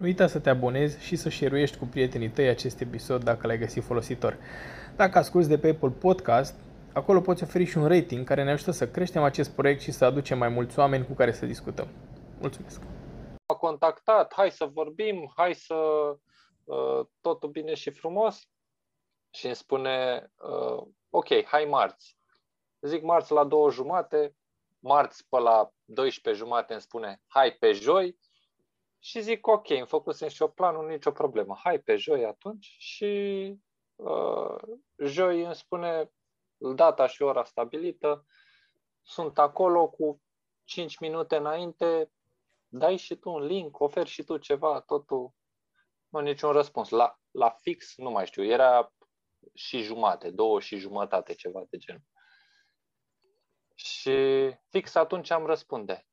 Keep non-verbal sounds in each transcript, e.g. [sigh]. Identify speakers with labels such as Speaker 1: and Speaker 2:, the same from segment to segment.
Speaker 1: Nu uita să te abonezi și să share cu prietenii tăi acest episod dacă l-ai găsit folositor. Dacă asculti de pe Apple Podcast, acolo poți oferi și un rating care ne ajută să creștem acest proiect și să aducem mai mulți oameni cu care să discutăm. Mulțumesc!
Speaker 2: A contactat, hai să vorbim, hai să uh, totul bine și frumos și îmi spune, uh, ok, hai marți. Zic marți la două jumate, marți pe la 12 jumate îmi spune, hai pe joi, și zic, ok, îmi făcusem și o planul, nicio problemă. Hai pe joi atunci și uh, joi îmi spune data și ora stabilită. Sunt acolo cu 5 minute înainte, dai și tu un link, oferi și tu ceva, totul, nu niciun răspuns. La, la fix, nu mai știu, era și jumate, două și jumătate, ceva de genul. Și fix atunci am răspunde.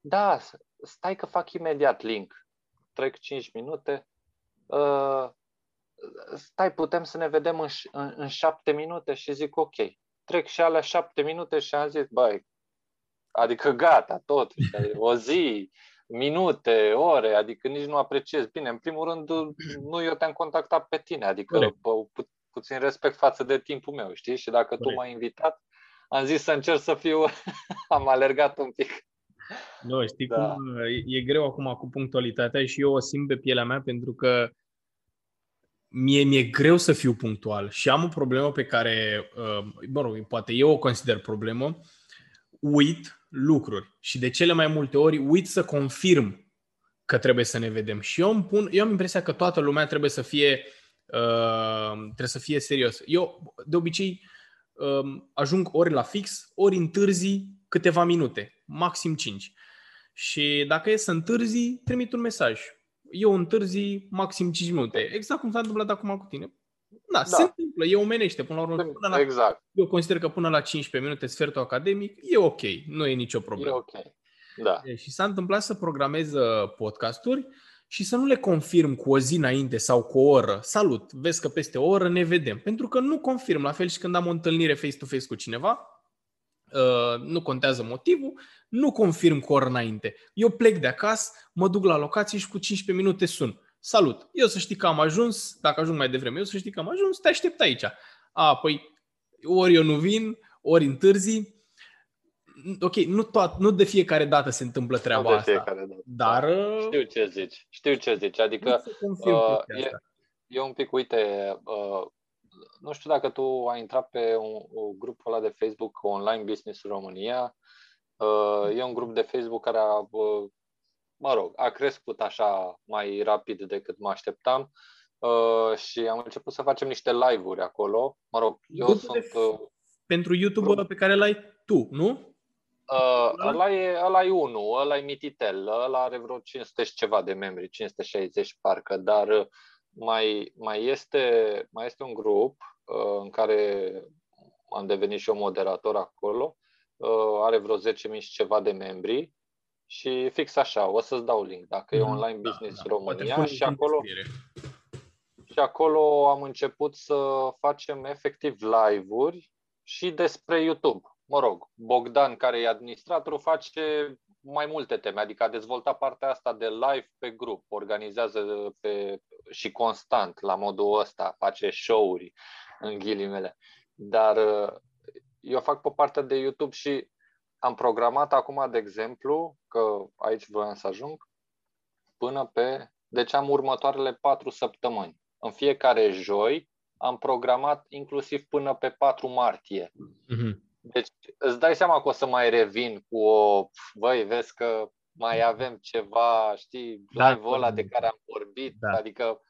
Speaker 2: Da, stai că fac imediat link. Trec 5 minute. Uh, stai, putem să ne vedem în, în, în 7 minute și zic ok. Trec și alea 7 minute și am zis, băi, adică gata, tot, o zi, minute, ore, adică nici nu apreciez. Bine, în primul rând, nu eu te-am contactat pe tine, adică pu- pu- puțin respect față de timpul meu, știi? Și dacă Corect. tu m-ai invitat, am zis să încerc să fiu, [laughs] am alergat un pic.
Speaker 1: Nu, știi da. cum e greu acum cu punctualitatea și eu o simt pe pielea mea pentru că mie mi-e greu să fiu punctual și am o problemă pe care, uh, mă rog, poate eu o consider problemă, uit lucruri și de cele mai multe ori uit să confirm că trebuie să ne vedem. Și eu, îmi pun, eu am impresia că toată lumea trebuie să fie uh, trebuie să fie serios. Eu, de obicei, uh, ajung ori la fix, ori întârzi câteva minute maxim 5. Și dacă e să întârzi, trimit un mesaj. Eu întârzi maxim 5 minute. Exact cum s-a întâmplat acum cu tine. Da, da. se întâmplă, e omenește. Până la urmă, până la,
Speaker 2: exact.
Speaker 1: Eu consider că până la 15 minute, sfertul academic, e ok, nu e nicio problemă.
Speaker 2: E ok, da.
Speaker 1: Și s-a întâmplat să programez uh, podcasturi și să nu le confirm cu o zi înainte sau cu o oră. Salut, vezi că peste o oră ne vedem. Pentru că nu confirm, la fel și când am o întâlnire face-to-face cu cineva, Uh, nu contează motivul, nu confirm cu ori înainte. Eu plec de acasă, mă duc la locație și cu 15 minute sun. Salut! Eu să știi că am ajuns, dacă ajung mai devreme, eu să știi că am ajuns, te aștept aici. A, păi, ori eu nu vin, ori întârzi. Ok, nu, toat, nu de fiecare dată se întâmplă treaba
Speaker 2: asta. Dată.
Speaker 1: Dar... Uh,
Speaker 2: știu ce zici, știu ce zici. Adică uh, e, e un pic, uite, uh, nu știu dacă tu ai intrat pe un, un grup ăla de Facebook Online Business România. Uh, e un grup de Facebook care a, uh, mă rog, a crescut așa mai rapid decât mă așteptam uh, și am început să facem niște live-uri acolo. Mă rog, eu Grupul sunt... Uh,
Speaker 1: pentru YouTube grup. pe care l-ai tu, nu?
Speaker 2: Uh, ăla, e, ăla e unul, ăla e Mititel, ăla are vreo 500 și ceva de membri, 560 parcă, dar uh, mai, mai, este, mai este un grup uh, în care am devenit și eu moderator acolo, uh, are vreo 10.000 și ceva de membri și fix așa, o să-ți dau link, dacă mm, e Online da, Business da, România și acolo, și acolo am început să facem efectiv live-uri și despre YouTube. Mă rog, Bogdan, care e administratorul, face mai multe teme, adică a dezvoltat partea asta de live pe grup, organizează pe, și constant la modul ăsta, face show-uri în ghilimele. Dar uh, eu fac pe partea de YouTube și am programat acum, de exemplu, că aici voiam să ajung, până pe... Deci am următoarele patru săptămâni. În fiecare joi am programat inclusiv până pe 4 martie. Mm-hmm. Deci îți dai seama că o să mai revin cu o, băi, vezi că mai avem ceva, știi, da, live-ul ăla de care am vorbit, da. adică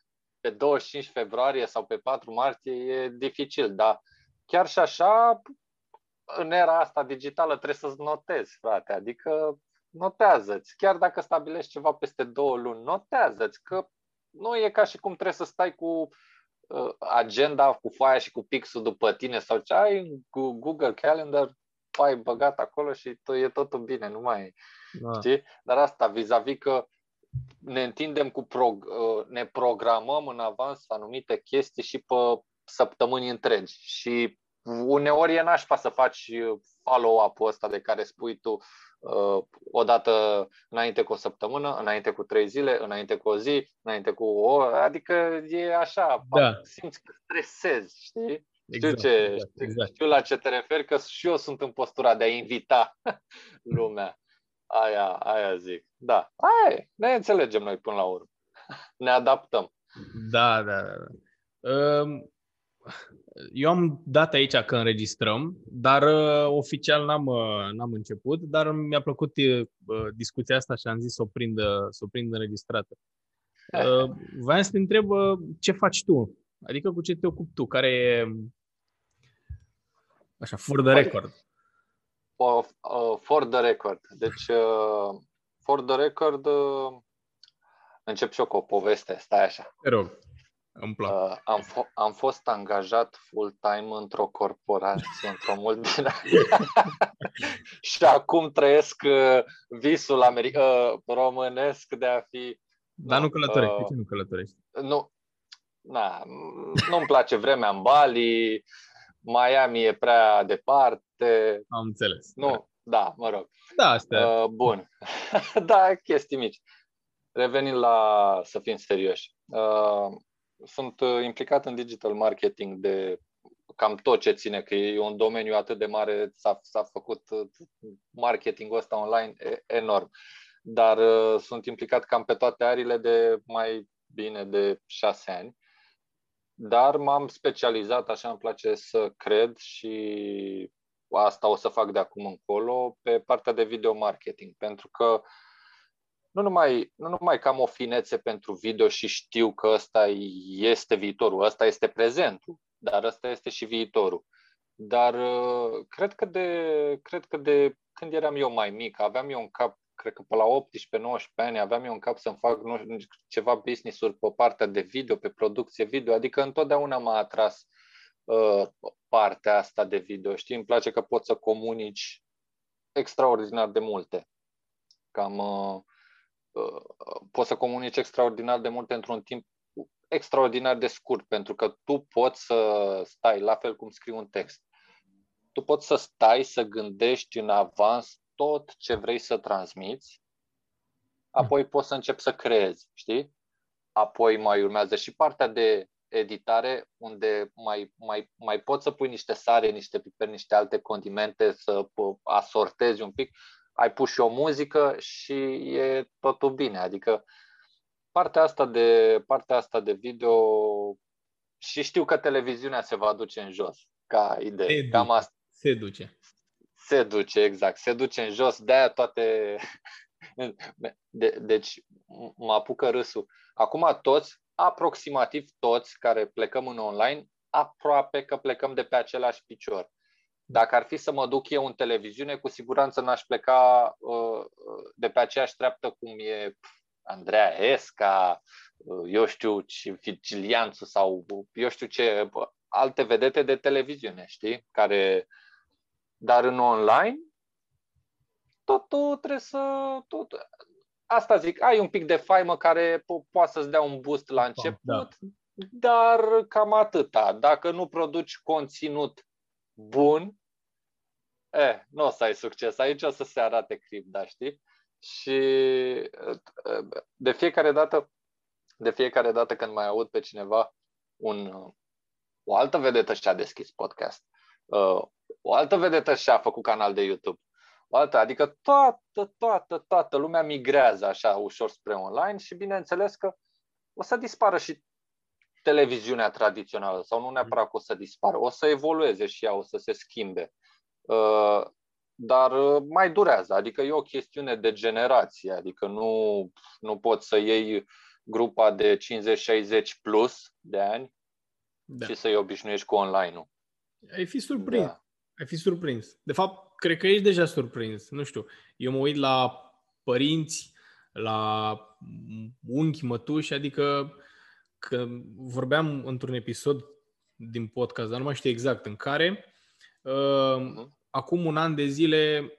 Speaker 2: pe 25 februarie sau pe 4 martie e dificil, dar chiar și așa, în era asta digitală trebuie să-ți notezi, frate, adică notează-ți, chiar dacă stabilești ceva peste două luni, notează-ți, că nu e ca și cum trebuie să stai cu Uh, agenda cu foaia și cu pixul după tine sau ce ai în Google Calendar, ai băgat acolo și tu, e totul bine, nu mai da. știi? Dar asta vis-a-vis că ne întindem cu prog- uh, ne programăm în avans anumite chestii și pe săptămâni întregi și uneori e nașpa să faci follow-up-ul ăsta de care spui tu uh, o dată înainte cu o săptămână, înainte cu trei zile, înainte cu o zi, înainte cu o oră, adică e așa, da. simți că stresezi, știi? Exact, știu, ce, exact, exact. știu la ce te referi, că și eu sunt în postura de a invita [laughs] lumea. Aia, aia zic. Da, aia e. Ne înțelegem noi până la urmă. [laughs] Ne adaptăm.
Speaker 1: Da, da, da. Um, eu am dat aici că înregistrăm, dar uh, oficial n-am, uh, n-am început, dar mi-a plăcut uh, discuția asta și am zis să o prind, să o prind înregistrată. [laughs] Uh, vreau să te întreb ce faci tu? Adică cu ce te ocupi tu? Care e așa, for the record?
Speaker 2: For, uh, for the record. Deci, uh, for the record, uh, încep și eu cu o poveste. Stai așa.
Speaker 1: Te rog. Îmi plac. Uh,
Speaker 2: am, f- am fost angajat full-time într-o corporație, [laughs] într-o multinațională. [laughs] și acum trăiesc uh, visul americ- uh, românesc de a fi...
Speaker 1: Dar nu călătorești. Uh, de ce nu călătorești?
Speaker 2: Nu. Na, nu-mi place vremea în Bali, Miami e prea departe.
Speaker 1: Am înțeles.
Speaker 2: Nu, da, mă rog.
Speaker 1: Da, asta
Speaker 2: uh, Bun. [laughs] da, chestii mici. Revenind la să fim serioși. Uh, sunt uh, implicat în digital marketing de cam tot ce ține, că e un domeniu atât de mare, s-a, s-a făcut uh, marketingul ăsta online enorm. Dar uh, sunt implicat cam pe toate arile de mai bine de șase ani. Dar m-am specializat, așa îmi place să cred și asta o să fac de acum încolo, pe partea de video marketing, pentru că uh, nu numai, nu numai că am o finețe pentru video și știu că ăsta este viitorul, ăsta este prezentul, dar ăsta este și viitorul. Dar uh, cred că de, cred că de când eram eu mai mic, aveam eu în cap, cred că pe la 18-19 ani, aveam eu în cap să-mi fac nu știu, ceva business-uri pe partea de video, pe producție video, adică întotdeauna m-a atras uh, partea asta de video. Știi, îmi place că poți să comunici extraordinar de multe. Cam uh, Uh, poți să comunici extraordinar de mult într-un timp extraordinar de scurt, pentru că tu poți să stai, la fel cum scrii un text, tu poți să stai, să gândești în avans tot ce vrei să transmiți, apoi poți să începi să creezi, știi? Apoi mai urmează și partea de editare, unde mai, mai, mai poți să pui niște sare, niște piperi, niște alte condimente, să asortezi un pic, ai pus și o muzică și e totul bine. Adică partea asta de, partea asta de video și știu că televiziunea se va duce în jos ca idee.
Speaker 1: Se Cam asta. Se duce.
Speaker 2: Se duce, exact. Se duce în jos. De-aia toate... [laughs] De, deci mă apucă râsul. Acum toți, aproximativ toți care plecăm în online, aproape că plecăm de pe același picior. Dacă ar fi să mă duc eu în televiziune, cu siguranță n-aș pleca uh, de pe aceeași treaptă cum e Andreea Esca, uh, eu știu, și Vigilianțu sau eu știu ce, alte vedete de televiziune, știi? Care... Dar în online, totul trebuie să... Tot... Asta zic, ai un pic de faimă care po- poate să-ți dea un boost la început, da. dar cam atâta. Dacă nu produci conținut bun, eh, nu o să ai succes. Aici o să se arate cripta, știi? Și de fiecare dată, de fiecare dată când mai aud pe cineva un, o altă vedetă și-a deschis podcast, uh, o altă vedetă și-a făcut canal de YouTube, o altă, adică toată, toată, toată lumea migrează așa ușor spre online și bineînțeles că o să dispară și televiziunea tradițională sau nu neapărat că o să dispară, o să evolueze și ea, o să se schimbe. Uh, dar uh, mai durează, adică e o chestiune de generație, adică nu, nu poți să iei grupa de 50-60 plus de ani da. și să-i obișnuiești cu online-ul.
Speaker 1: Ai fi surprins. Da. Ai fi surprins. De fapt, cred că ești deja surprins. Nu știu, eu mă uit la părinți, la unchi, mătuși, adică că vorbeam într-un episod din podcast, dar nu mai știu exact în care, uh, uh-huh. Acum un an de zile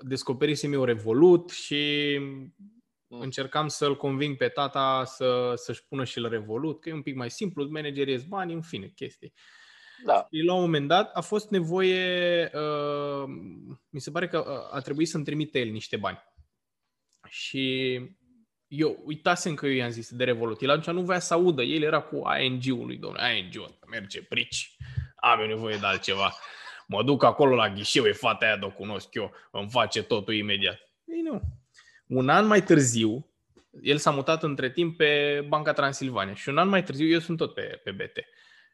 Speaker 1: descoperisem eu Revolut și uh-huh. încercam să-l conving pe tata să, să-și pună și el Revolut, că e un pic mai simplu, manageriezi bani, în fine, chestii.
Speaker 2: Da.
Speaker 1: Și la un moment dat a fost nevoie, uh, mi se pare că uh, a trebuit să-mi trimite el niște bani. Și eu uitasem că eu i-am zis de Revolut. El atunci nu voia să audă. El era cu ING-ul lui, domnule. ING-ul ăsta merge prici. Am eu nevoie de altceva. Mă duc acolo la ghișeu, e fata aia, o cunosc eu, îmi face totul imediat. Ei nu. Un an mai târziu, el s-a mutat între timp pe Banca Transilvania și un an mai târziu, eu sunt tot pe, pe BT.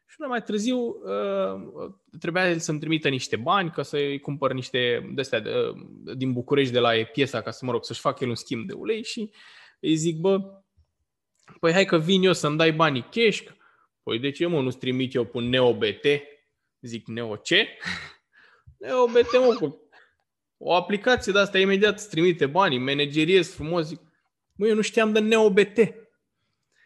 Speaker 1: Și un an mai târziu uh, trebuia el să-mi trimită niște bani ca să-i cumpăr niște de astea, uh, din București de la piesa ca să mă rog să-și facă el un schimb de ulei și îi zic, bă, păi hai că vin eu să-mi dai banii cash. Păi de ce mă nu-ți trimit eu pe NeoBT? Zic, Neo ce? [laughs] NeoBT, mă, cu o aplicație de asta imediat îți trimite banii, manageriez frumos. Zic, mă, eu nu știam de NeoBT.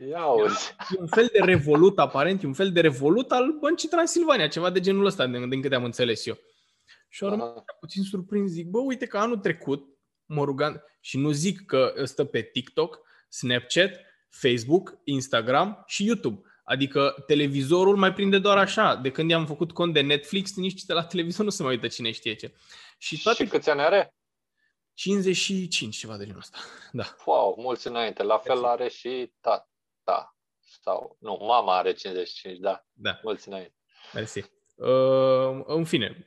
Speaker 2: Ia auzi.
Speaker 1: E un fel de revolut, aparent, e un fel de revolut al băncii Transilvania, ceva de genul ăsta, din, din câte am înțeles eu. Și am puțin surprins, zic, bă, uite că anul trecut mă rugam, și nu zic că stă pe TikTok, Snapchat, Facebook, Instagram și YouTube. Adică televizorul mai prinde doar așa. De când i-am făcut cont de Netflix, nici de la televizor nu se mai uită cine știe ce.
Speaker 2: Și, toate... și câți ani are?
Speaker 1: 55, ceva de genul ăsta. [laughs] Da.
Speaker 2: Wow, mulți înainte. La fel are și tata. Sau, nu, mama are 55, da.
Speaker 1: Da.
Speaker 2: Mulți înainte.
Speaker 1: Mersi. Uh, în fine,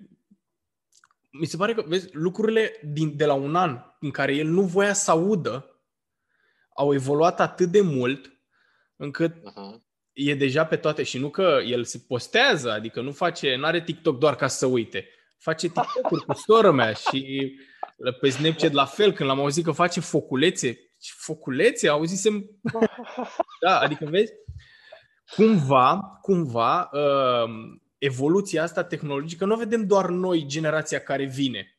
Speaker 1: mi se pare că, vezi, lucrurile din, de la un an în care el nu voia să audă au evoluat atât de mult încât uh-huh. E deja pe toate și nu că el se postează, adică nu face, nu are TikTok doar ca să uite. Face TikTok-uri cu sora mea și pe Snapchat la fel, când l-am auzit că face foculețe. Foculețe? Auzisem... Da, adică vezi, cumva, cumva, uh, evoluția asta tehnologică nu o vedem doar noi, generația care vine,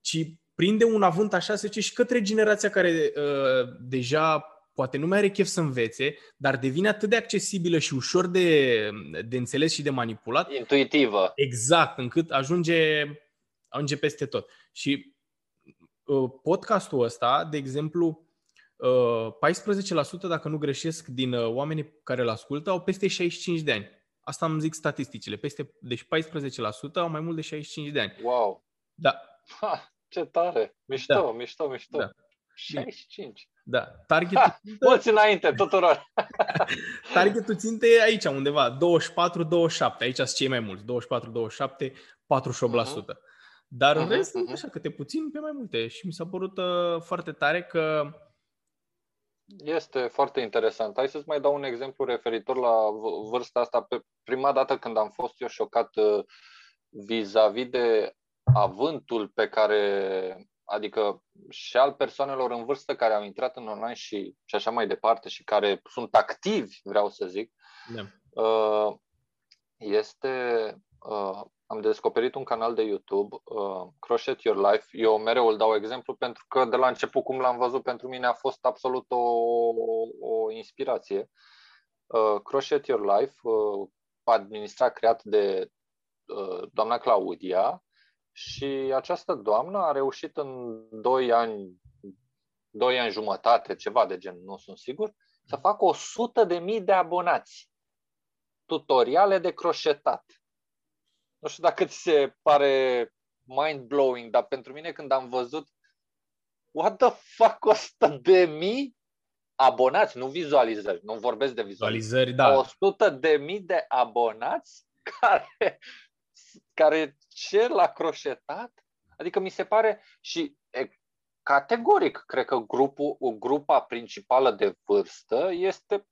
Speaker 1: ci prinde un avânt așa, să zice, și către generația care uh, deja poate nu mai are chef să învețe, dar devine atât de accesibilă și ușor de, de înțeles și de manipulat.
Speaker 2: Intuitivă.
Speaker 1: Exact, încât ajunge, ajunge peste tot. Și uh, podcastul ăsta, de exemplu, uh, 14%, dacă nu greșesc, din uh, oamenii care îl ascultă au peste 65 de ani. Asta îmi zic statisticile. Peste, deci 14% au mai mult de 65 de ani.
Speaker 2: Wow!
Speaker 1: Da.
Speaker 2: Ha, ce tare! Mișto, da. mișto, mișto. Da. 65.
Speaker 1: Da. Targetul țintă...
Speaker 2: Mulți înainte, tuturor! [laughs]
Speaker 1: Targetul ținte e aici undeva, 24-27. Aici sunt cei mai mulți. 24-27, 48%. Uh-huh. Dar în uh-huh, rest, uh-huh. așa, câte puțin pe mai multe. Și mi s-a părut uh, foarte tare că
Speaker 2: este foarte interesant. Hai să-ți mai dau un exemplu referitor la vârsta asta. Pe prima dată când am fost eu șocat uh, vis-a-vis de avântul pe care, adică și al persoanelor în vârstă care au intrat în online și, și așa mai departe și care sunt activi, vreau să zic, da. Uh, este uh, am descoperit un canal de YouTube, uh, Crochet Your Life. Eu mereu îl dau exemplu pentru că de la început, cum l-am văzut, pentru mine a fost absolut o, o inspirație. Uh, Crochet Your Life, uh, administrat, creat de uh, doamna Claudia și această doamnă a reușit în 2 ani, 2 ani jumătate, ceva de gen, nu sunt sigur, să facă 100 de mii de abonați. Tutoriale de croșetat nu știu dacă ți se pare mind-blowing, dar pentru mine când am văzut what the fuck, 100 de mii abonați, nu vizualizări, nu vorbesc de vizualizări,
Speaker 1: vizualizări da.
Speaker 2: 100 de mii de abonați care, care cer la croșetat, adică mi se pare și e, categoric, cred că grupul, grupa principală de vârstă este,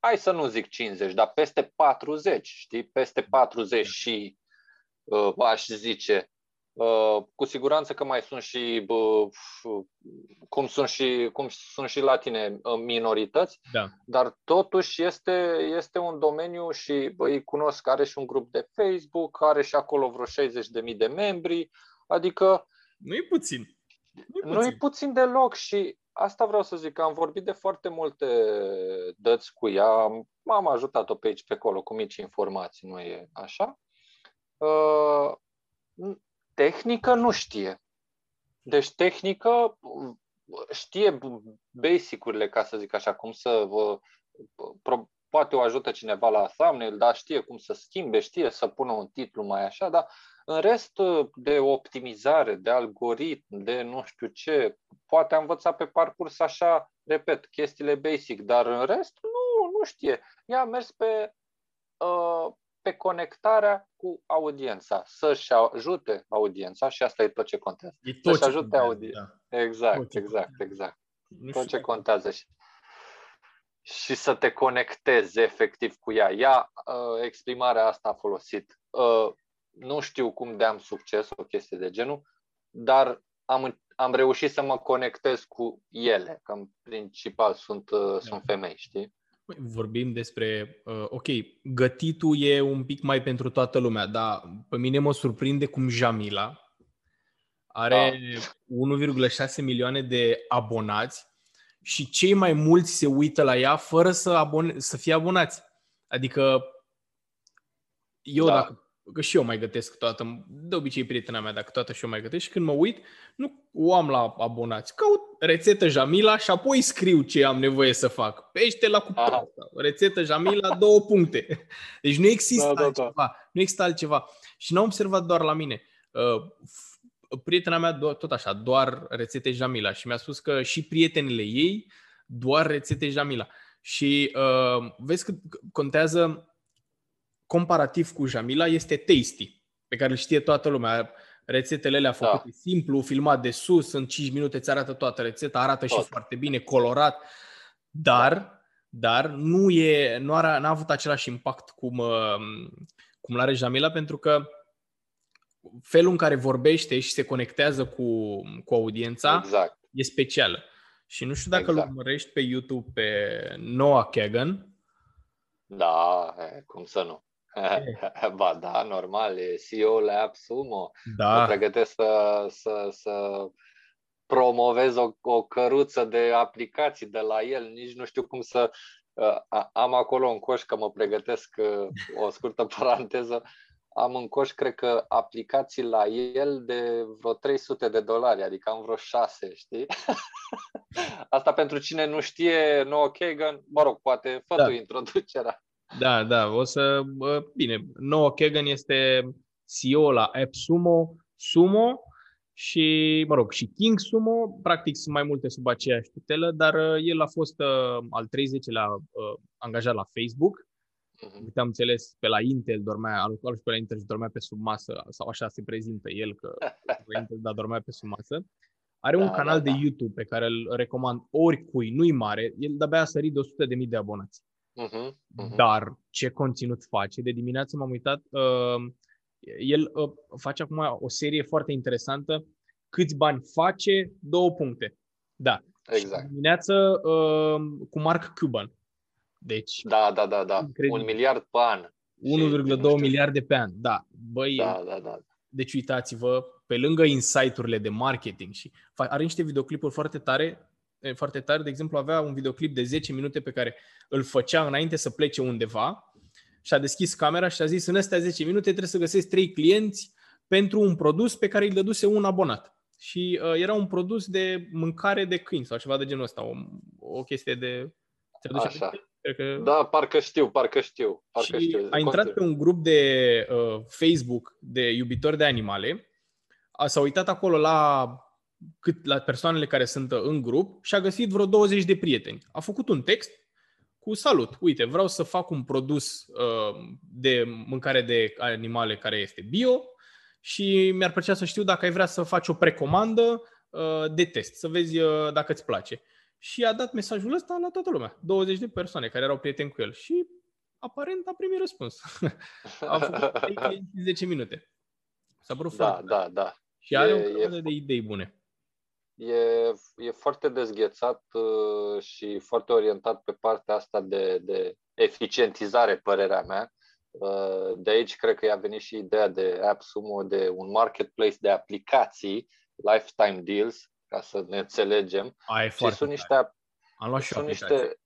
Speaker 2: hai să nu zic 50, dar peste 40, știi, peste 40 și Uh, aș zice. Uh, cu siguranță că mai sunt și cum sunt și, cum sunt și la tine uh, minorități,
Speaker 1: da.
Speaker 2: dar totuși este, este un domeniu și bă, îi cunosc, are și un grup de Facebook, are și acolo vreo 60.000 de membri, adică
Speaker 1: nu e puțin.
Speaker 2: Nu e puțin. Nu puțin deloc și asta vreau să zic, că am vorbit de foarte multe dăți cu ea, m-am ajutat-o pe aici, pe acolo, cu mici informații, nu e așa. Uh, tehnică nu știe. Deci tehnică știe basic-urile, ca să zic așa, cum să pro, poate o ajută cineva la thumbnail, dar știe cum să schimbe, știe să pună un titlu mai așa, dar în rest de optimizare, de algoritm, de nu știu ce, poate a învățat pe parcurs așa, repet, chestiile basic, dar în rest nu, nu știe. Ea a mers pe, uh, pe conectarea cu audiența, să-și ajute audiența și asta e tot ce contează.
Speaker 1: E tot
Speaker 2: să-și ajute
Speaker 1: contează,
Speaker 2: audiența. Da. Exact, tot exact, contează. exact. Nu tot ce contează. Și, și să te conectezi efectiv cu ea. Ea, uh, exprimarea asta a folosit. Uh, nu știu cum de am succes, o chestie de genul, dar am, am reușit să mă conectez cu ele, că în principal sunt, uh, da. sunt femei, știi?
Speaker 1: Păi, vorbim despre, uh, ok, gătitul e un pic mai pentru toată lumea, dar pe mine mă surprinde cum Jamila are da. 1,6 milioane de abonați și cei mai mulți se uită la ea fără să, abone- să fie abonați. Adică eu da. dacă că și eu mai gătesc toată, de obicei prietena mea, dacă toată și eu mai gătesc și când mă uit, nu o am la abonați. Caut rețetă Jamila și apoi scriu ce am nevoie să fac. Pește la cuptor. Rețetă Jamila, două puncte. Deci nu există da, altceva. Da, da. Nu există altceva. Și n-am observat doar la mine. Uh, prietena mea tot așa, doar rețete Jamila și mi-a spus că și prietenele ei doar rețete Jamila. Și uh, vezi că contează comparativ cu Jamila este Tasty, pe care îl știe toată lumea. Rețetele alea făcute da. simplu, filmat de sus, în 5 minute îți arată toată rețeta, arată Tot. și foarte bine, colorat, dar, dar nu, e, nu a, n-a avut același impact cum, uh, cum l-are Jamila, pentru că felul în care vorbește și se conectează cu, cu audiența
Speaker 2: exact.
Speaker 1: e specială. Și nu știu dacă exact. îl urmărești pe YouTube pe Noah Kagan.
Speaker 2: Da, cum să nu. [laughs] ba da, normal, e CEO la AppSumo. Da. Mă pregătesc să, să, să promovez o, o căruță de aplicații de la el. Nici nu știu cum să... Uh, am acolo un coș, că mă pregătesc uh, o scurtă [laughs] paranteză, am în coș, cred că, aplicații la el de vreo 300 de dolari, adică am vreo 6, știi? [laughs] Asta pentru cine nu știe Noah Kagan, mă rog, poate fă da. introducerea.
Speaker 1: Da, da, o să... Bine, Noah Kagan este CEO la AppSumo, Sumo și, mă rog, și King Sumo, practic sunt mai multe sub aceeași tutelă, dar uh, el a fost uh, al 30-lea uh, angajat la Facebook. Uh-huh. Uite, am înțeles, pe la Intel dormea, al și pe la Intel și dormea pe sub masă, sau așa se prezintă el, că [laughs] pe Intel, da, dormea pe sub masă. Are da, un canal da, da. de YouTube pe care îl recomand oricui, nu-i mare, el de-abia a sărit de 100.000 de abonați. Uh-huh, uh-huh. Dar ce conținut face? De dimineață m-am uitat. Uh, el uh, face acum o serie foarte interesantă. Câți bani face? Două puncte. Da.
Speaker 2: Exact.
Speaker 1: Și dimineață uh, cu Mark Cuban. Deci.
Speaker 2: Da, da, da, da. Incredibil. Un miliard pe an.
Speaker 1: 1,2 miliarde pe an. Da. Băi,
Speaker 2: da, da, da.
Speaker 1: Deci uitați-vă, pe lângă insight-urile de marketing și are niște videoclipuri foarte tare foarte tare. De exemplu, avea un videoclip de 10 minute pe care îl făcea înainte să plece undeva și a deschis camera și a zis în astea 10 minute trebuie să găsesc 3 clienți pentru un produs pe care îl dăduse un abonat. Și uh, era un produs de mâncare de câini sau ceva de genul ăsta, o, o chestie de...
Speaker 2: Așa. că... Da, parcă știu, parcă știu. Parcă
Speaker 1: și
Speaker 2: știu.
Speaker 1: a intrat pe un grup de uh, Facebook de iubitori de animale, a, s-a uitat acolo la cât la persoanele care sunt în grup și a găsit vreo 20 de prieteni. A făcut un text cu salut, uite, vreau să fac un produs uh, de mâncare de animale care este bio și mi-ar plăcea să știu dacă ai vrea să faci o precomandă uh, de test, să vezi uh, dacă îți place. Și a dat mesajul ăsta la toată lumea, 20 de persoane care erau prieteni cu el și aparent a primit răspuns. [laughs] a făcut 10 minute. S-a părut
Speaker 2: da, da, da.
Speaker 1: Și are e, o grămadă de idei bune
Speaker 2: e, e foarte dezghețat uh, și foarte orientat pe partea asta de, de eficientizare, părerea mea. Uh, de aici cred că i-a venit și ideea de AppSumo, de un marketplace de aplicații, lifetime deals, ca să ne înțelegem.
Speaker 1: A, e și sunt niște, Am luat
Speaker 2: sunt niște,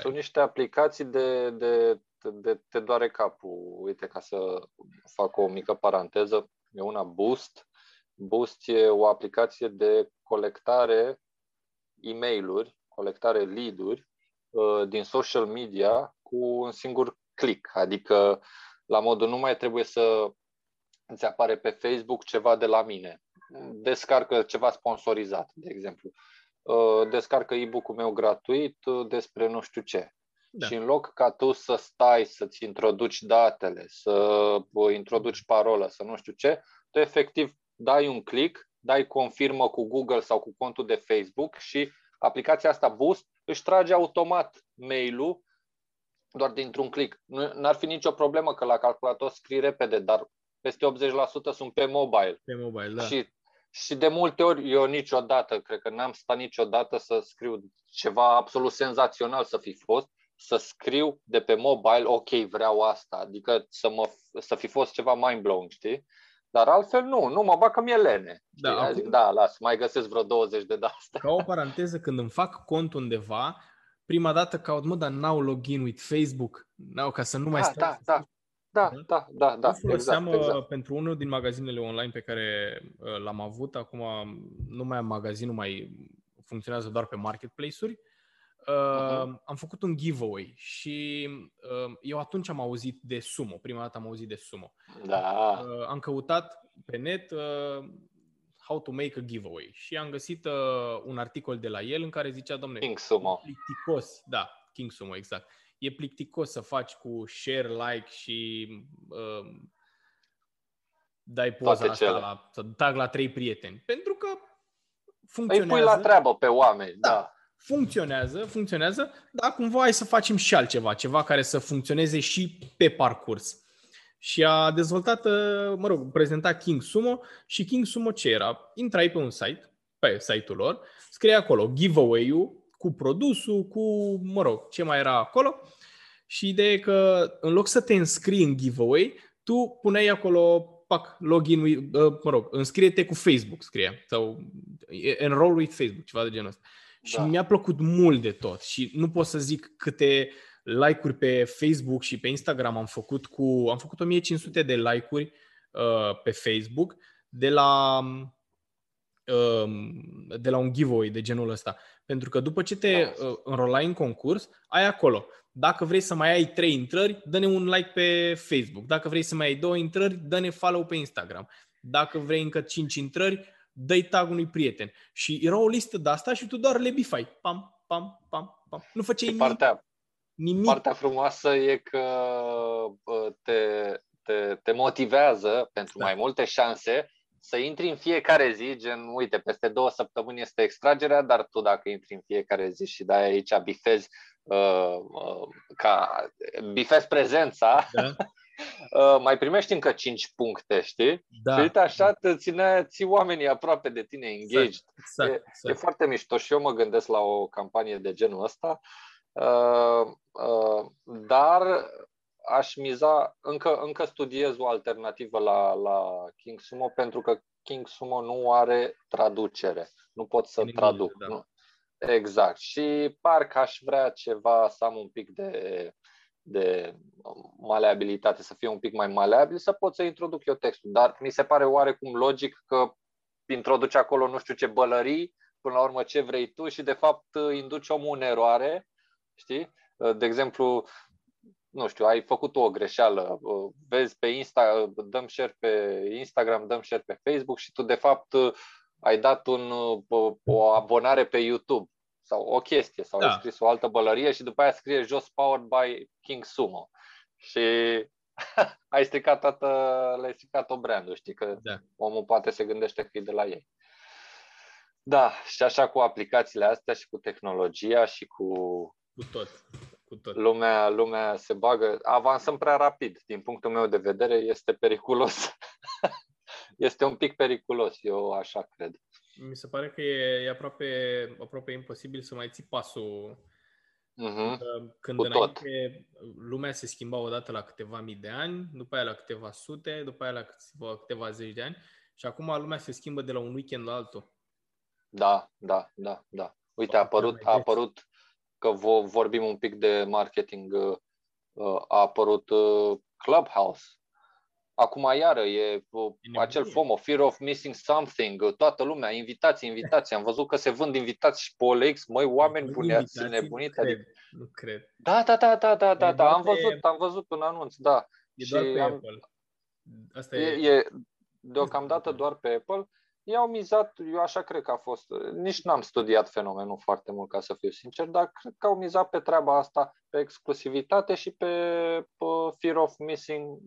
Speaker 2: sunt niște aplicații de, de, de te doare capul. Uite, ca să fac o mică paranteză, e una Boost, Boost e o aplicație de colectare e mail colectare lead-uri uh, din social media cu un singur click, adică la modul nu mai trebuie să îți apare pe Facebook ceva de la mine. Descarcă ceva sponsorizat, de exemplu. Uh, descarcă e-book-ul meu gratuit uh, despre nu știu ce. Da. Și în loc ca tu să stai să-ți introduci datele, să uh, introduci parolă, să nu știu ce, tu efectiv dai un click, dai confirmă cu Google sau cu contul de Facebook și aplicația asta Boost își trage automat mail-ul doar dintr-un click. Nu ar fi nicio problemă că la calculator scrii repede, dar peste 80% sunt pe mobile.
Speaker 1: Pe mobile, da.
Speaker 2: Și, și de multe ori eu niciodată, cred că n-am stat niciodată să scriu ceva absolut senzațional să fi fost, să scriu de pe mobile, ok, vreau asta, adică să, mă, să fi fost ceva mind-blowing, știi? Dar altfel nu, nu mă bag că mi-e lene. Da, acum... zic, da, las, mai găsesc vreo 20 de dasta.
Speaker 1: Ca o paranteză, când îmi fac cont undeva, prima dată caut, mă, dar n-au login with Facebook, n-au, ca să nu mai
Speaker 2: da,
Speaker 1: stau.
Speaker 2: Da, da, da, da, da, da.
Speaker 1: foloseam exact, exact. pentru unul din magazinele online pe care uh, l-am avut, acum nu mai am magazinul, mai funcționează doar pe marketplace-uri. Uh-huh. Am făcut un giveaway și uh, eu atunci am auzit de Sumo, prima dată am auzit de Sumo.
Speaker 2: Da.
Speaker 1: Uh, am căutat pe net uh, how to make a giveaway și am găsit uh, un articol de la el în care zicea, domnule,
Speaker 2: King Sumo.
Speaker 1: plicticos, da, King Sumo, exact. E plicticos să faci cu share, like și uh, dai poza Toate asta, la, să tag la trei prieteni. Pentru că funcționează.
Speaker 2: Îi pui la treabă pe oameni, da. da.
Speaker 1: Funcționează, funcționează, dar cumva ai să facem și altceva, ceva care să funcționeze și pe parcurs și a dezvoltat, uh, mă rog, prezenta King Sumo și King Sumo ce era? Intrai pe un site, pe site-ul lor, scrie acolo giveaway-ul cu produsul, cu, mă rog, ce mai era acolo și ideea e că în loc să te înscrii în giveaway, tu puneai acolo pac, login, with, uh, mă rog, înscrie-te cu Facebook, scrie, sau enroll with Facebook, ceva de genul ăsta. Da. Și mi-a plăcut mult de tot și nu pot să zic câte like-uri pe Facebook și pe Instagram am făcut cu am făcut 1500 de like-uri uh, pe Facebook de la uh, de la un giveaway de genul ăsta. Pentru că după ce te uh, înrolai în concurs, ai acolo. Dacă vrei să mai ai trei intrări, dă-ne un like pe Facebook. Dacă vrei să mai ai două intrări, dă-ne follow pe Instagram. Dacă vrei încă cinci intrări, dă-i tag unui prieten. Și era o listă de asta și tu doar le bifai. Pam, pam, pam, pam. Nu făceai nimic.
Speaker 2: Partea, Nimic. Partea frumoasă e că te, te, te motivează pentru da. mai multe șanse să intri în fiecare zi, gen, uite, peste două săptămâni este extragerea, dar tu dacă intri în fiecare zi și dai aici bifezi uh, uh, ca bifezi prezența, da. [laughs] uh, mai primești încă 5 puncte, știi? Da. Și uite așa te ține, ții oamenii aproape de tine engaged. Exact, exact, exact. E, e foarte mișto și eu mă gândesc la o campanie de genul ăsta. Uh, uh, dar aș miza, încă, încă studiez o alternativă la, la King Sumo pentru că King Sumo nu are traducere. Nu pot să Nimic, traduc. Da. Nu. Exact. Și parcă aș vrea ceva să am un pic de, de maleabilitate, să fie un pic mai maleabil, să pot să introduc eu textul. Dar mi se pare oarecum logic că introduci acolo nu știu ce bălării, până la urmă ce vrei tu și de fapt induci omul în eroare știi? Uh, de exemplu, nu știu, ai făcut o greșeală, uh, vezi pe Insta, dăm share pe Instagram, dăm share pe Facebook și tu de fapt uh, ai dat un, o abonare pe YouTube sau o chestie sau da. ai scris o altă bălărie și după aia scrie jos powered by King Sumo. Și [laughs] ai stricat toată, le-ai stricat o brandul, știi, că da. omul poate se gândește că e de la ei. Da, și așa cu aplicațiile astea și cu tehnologia și cu
Speaker 1: cu tot. Cu tot.
Speaker 2: Lumea, lumea se bagă. Avansăm prea rapid. Din punctul meu de vedere, este periculos. [laughs] este un pic periculos, eu așa cred.
Speaker 1: Mi se pare că e, e aproape, aproape imposibil să mai ții pasul. Uh-huh. Când Cu înainte tot. lumea se schimba odată la câteva mii de ani, după aia la câteva sute, după aia la câteva, câteva zeci de ani și acum lumea se schimbă de la un weekend la altul.
Speaker 2: Da, da, da, da. Uite, a apărut, a apărut că vorbim un pic de marketing, uh, uh, a apărut uh, Clubhouse. Acum iară e, uh,
Speaker 1: E
Speaker 2: acel
Speaker 1: nebunie.
Speaker 2: FOMO, Fear of Missing Something, uh, toată lumea, invitații, invitații. Am văzut că se vând invitați și pe OLX, măi, oameni
Speaker 1: Nu
Speaker 2: buni, ați
Speaker 1: invitații,
Speaker 2: nebunit.
Speaker 1: Nu
Speaker 2: Adică,
Speaker 1: cred. Nu cred.
Speaker 2: da, da, da, da, da, da,
Speaker 1: E
Speaker 2: da,
Speaker 1: doar
Speaker 2: am
Speaker 1: pe-
Speaker 2: văzut, am văzut un anunț, da.
Speaker 1: E
Speaker 2: Și
Speaker 1: doar pe
Speaker 2: am-
Speaker 1: Apple. Asta
Speaker 2: E,
Speaker 1: e,
Speaker 2: e deocamdată doar pe Apple. I-au mizat, eu așa cred că a fost, nici n-am studiat fenomenul foarte mult, ca să fiu sincer, dar cred că au mizat pe treaba asta, pe exclusivitate și pe, pe fear of missing,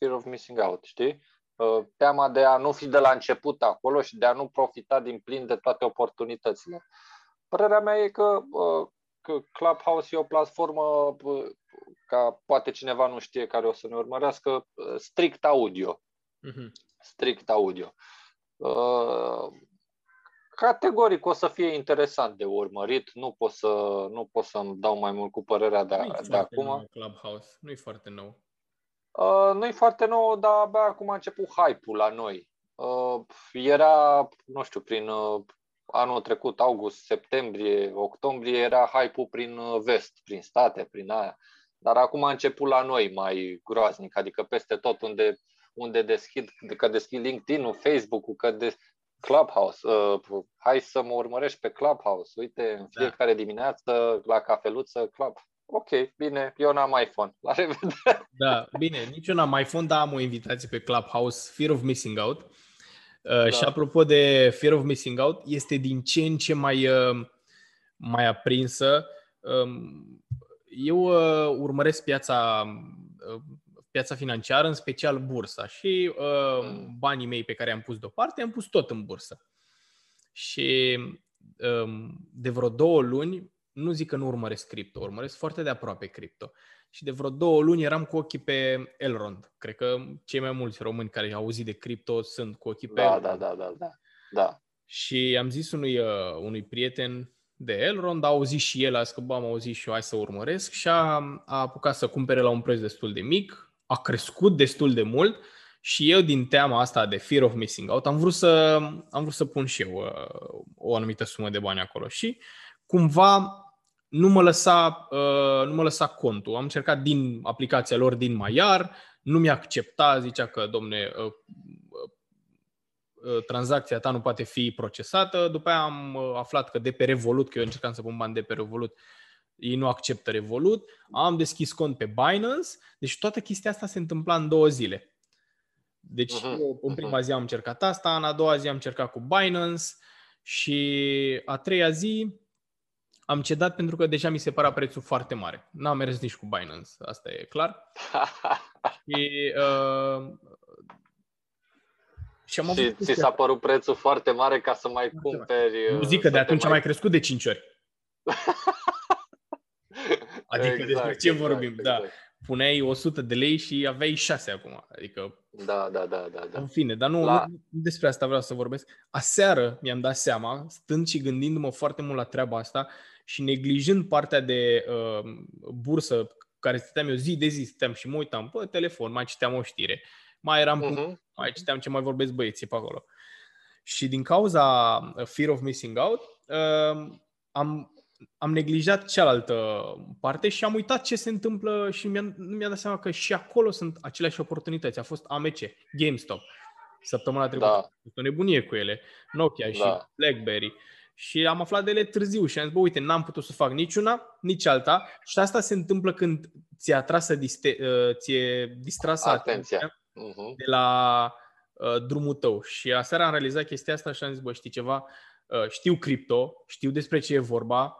Speaker 2: fear of missing out, știi? Uh, Teama de a nu fi de la început acolo și de a nu profita din plin de toate oportunitățile. Părerea mea e că, uh, că Clubhouse e o platformă, uh, ca poate cineva nu știe care o să ne urmărească, uh, strict audio
Speaker 1: Mhm.
Speaker 2: strict audio. Uh, Categoric o să fie interesant de urmărit, nu pot să nu pot să-mi dau mai mult cu părerea de,
Speaker 1: Nu-i
Speaker 2: de
Speaker 1: foarte
Speaker 2: acum.
Speaker 1: nou Clubhouse. Nu e foarte nou.
Speaker 2: Uh, nu e foarte nou, dar abia acum a început hype-ul la noi. Uh, era, nu știu, prin uh, anul trecut, august, septembrie, octombrie, era hype-ul prin uh, vest, prin state, prin aia. Dar acum a început la noi mai groaznic, adică peste tot unde, unde deschid, că deschid LinkedIn-ul, Facebook-ul, că de Clubhouse. Uh, hai să mă urmărești pe Clubhouse. Uite, în
Speaker 1: Da.
Speaker 2: fiecare dimineață, la cafeluță, Club. Ok, bine, eu n-am iPhone. La revedere.
Speaker 1: Da, bine, nici eu n-am iPhone, dar am o invitație pe Clubhouse, Fear of Missing Out. Uh, Și apropo de Fear of Missing Out, este din ce în ce mai, uh, mai aprinsă. Um, Eu uh, urmăresc piața, uh, piața financiară, în special bursa și uh,
Speaker 2: Mm.
Speaker 1: banii mei pe care am pus deoparte, am pus tot în bursă. Și um, de vreo două luni, nu zic că nu urmăresc cripto, urmăresc foarte de aproape cripto. Și de vreo două luni eram cu ochii pe Elrond. Cred că cei mai mulți români care au auzit de cripto sunt cu ochii pe
Speaker 2: Da,
Speaker 1: Elrond.
Speaker 2: da, da, da, da. Da.
Speaker 1: Și am zis unui, uh, unui prieten de Elrond, a auzit și el, a zis că bă, am auzit și eu, hai să urmăresc și a, a apucat să cumpere la un preț destul de mic, a crescut destul de mult și eu din teama asta de fear of missing out am vrut să, am vrut să pun și eu uh, o anumită sumă de bani acolo și cumva nu mă lăsa, uh, nu mă lăsa contul. Am încercat din aplicația lor din Maiar, nu mi-a acceptat, zicea că, domne, uh, uh, tranzacția ta nu poate fi procesată. După aia am uh, aflat că de pe Revolut, că eu încercam să pun bani de pe Revolut, ei nu acceptă Revolut. Am deschis cont pe Binance. Deci toată chestia asta se întâmpla în două zile. Deci
Speaker 2: Mhm,
Speaker 1: eu în prima
Speaker 2: mhm.
Speaker 1: zi am încercat asta, în a doua zi am încercat cu Binance și a treia zi am cedat pentru că deja mi se părea prețul foarte mare. N-am mers nici cu Binance, asta e clar. [laughs] Și, uh, și am avut
Speaker 2: și ți
Speaker 1: chestia
Speaker 2: s-a părut prețul foarte mare ca să mai
Speaker 1: Foarte
Speaker 2: cumperi...
Speaker 1: Nu
Speaker 2: uh,
Speaker 1: zic că
Speaker 2: să
Speaker 1: de
Speaker 2: te
Speaker 1: atunci a mai crescut de 5 ori. [laughs] Adică despre ce vorbim, da. Puneai 100 de lei și aveai 6 acum. Adică,
Speaker 2: Da, da, da, da, da.
Speaker 1: în fine, dar nu,
Speaker 2: La-
Speaker 1: nu nu despre asta vreau să vorbesc. Aseară mi-am dat seama, stând și gândindu-mă foarte mult la treaba asta și neglijând partea de uh, bursă care stăteam eu zi de zi, stăteam și mă uitam pe telefon, mai citeam o știre, mai eram uh-huh.
Speaker 2: Mhm.
Speaker 1: mai citeam ce mai vorbesc băieții pe acolo. Și din cauza uh, fear of missing out, uh, am, am neglijat cealaltă parte și am uitat ce se întâmplă și mi-am, nu mi-am dat seama că și acolo sunt aceleași oportunități. A fost AMC, GameStop, săptămâna trecută.
Speaker 2: Da.
Speaker 1: A fost o nebunie cu ele, Nokia și
Speaker 2: Da.
Speaker 1: BlackBerry. Și am aflat de ele târziu și am zis, bă, uite, n-am putut să fac niciuna, nici alta. Și asta se întâmplă când ți-e atrasă, diste, uh, ți-e distrasă
Speaker 2: Atenția. Mhm.
Speaker 1: de la uh, drumul tău. Și aseară am realizat chestia asta și am zis, bă, știi ceva, uh, știu cripto, știu despre ce e vorba,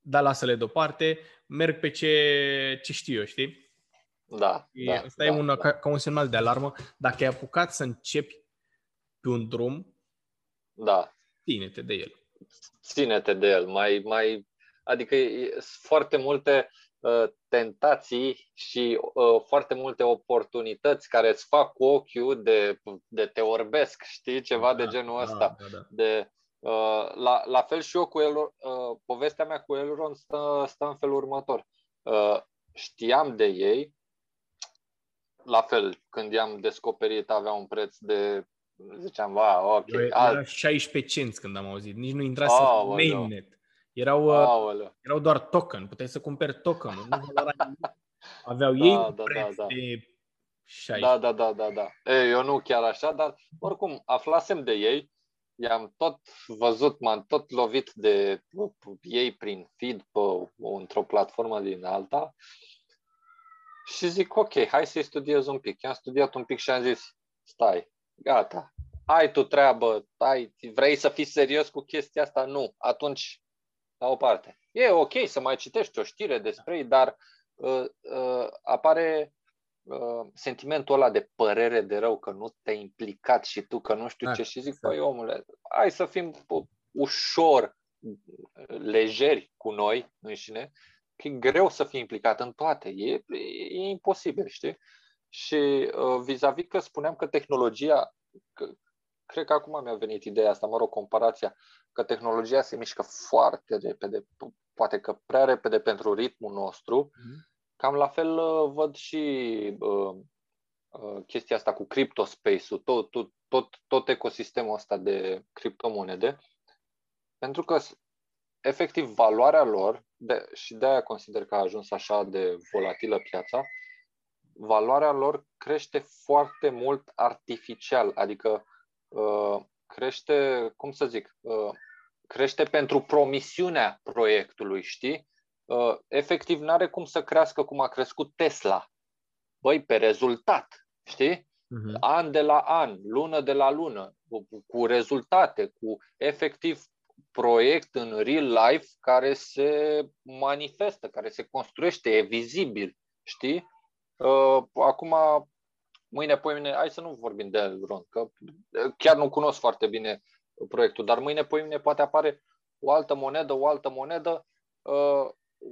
Speaker 1: dar lasă-le deoparte, merg pe ce, ce știu eu, știi?
Speaker 2: Da,
Speaker 1: Și
Speaker 2: da,
Speaker 1: asta
Speaker 2: da,
Speaker 1: e un,
Speaker 2: da.
Speaker 1: ca, ca un semnal de alarmă. Dacă ai apucat să începi pe un drum,
Speaker 2: da.
Speaker 1: ține-te de el.
Speaker 2: Ține-te de el. Mai, mai, adică e- sunt foarte multe uh, tentații și uh, foarte multe oportunități care îți fac cu ochiul de, de te orbesc, știi, ceva de genul ăsta.
Speaker 1: Da, da, da.
Speaker 2: De, uh, la, la fel și eu cu el, uh, povestea mea cu Elrond stă, stă în felul următor. Uh, știam de ei, la fel, când i-am descoperit avea un preț de, ziceam, va, ok,
Speaker 1: Eu
Speaker 2: alt,
Speaker 1: era 16 cenți când am auzit, nici nu intrase în
Speaker 2: Aoleu.
Speaker 1: mainnet. Erau, uh,
Speaker 2: aoleu.
Speaker 1: erau doar token, puteai să cumperi token nu valora nimic. Aveau ei
Speaker 2: Da,
Speaker 1: un
Speaker 2: da,
Speaker 1: preț
Speaker 2: da, da.
Speaker 1: de
Speaker 2: Da, da, da, da, da. E, eu nu chiar așa, dar oricum aflasem de ei, i-am tot văzut, m-am tot lovit de ei prin feed pe, într-o platformă din alta și zic, ok, hai să-i studiez un pic. I-am studiat un pic și am zis, stai, gata, ai tu treabă, ai, vrei să fii serios cu chestia asta? Nu. Atunci, la o parte. E ok să mai citești o știre despre ei, dar uh, uh, apare uh, sentimentul ăla de părere de rău că nu te-ai implicat și tu, că nu știu da, ce. Și zic, păi omule, hai să fim ușor lejeri cu noi înșine, că e greu să fii implicat în toate. E, e imposibil, știi? Și uh, vis-a-vis că spuneam că tehnologia, că, cred că acum mi-a venit ideea asta, mă rog, comparația, că tehnologia se mișcă foarte repede, poate că prea repede pentru ritmul nostru. Mm-hmm. Cam la fel uh, văd și uh, uh, chestia asta cu cryptospace-ul, tot, tot, tot, tot ecosistemul ăsta de criptomonede, pentru că efectiv valoarea lor, de, și de aia consider că a ajuns așa de volatilă piața, valoarea lor crește foarte mult artificial, adică uh, crește, cum să zic, uh, crește pentru promisiunea proiectului, știi? Uh, efectiv, nu are cum să crească cum a crescut Tesla. Băi, pe rezultat, știi? Uh-huh. An de la an, lună de la lună, cu, cu rezultate, cu efectiv proiect în real life care se manifestă, care se construiește, e vizibil, știi? Uh, acum, mâine, mine, hai să nu vorbim de Elrond, că chiar nu cunosc foarte bine proiectul, dar mâine, mine poate apare o altă monedă, o altă monedă, uh,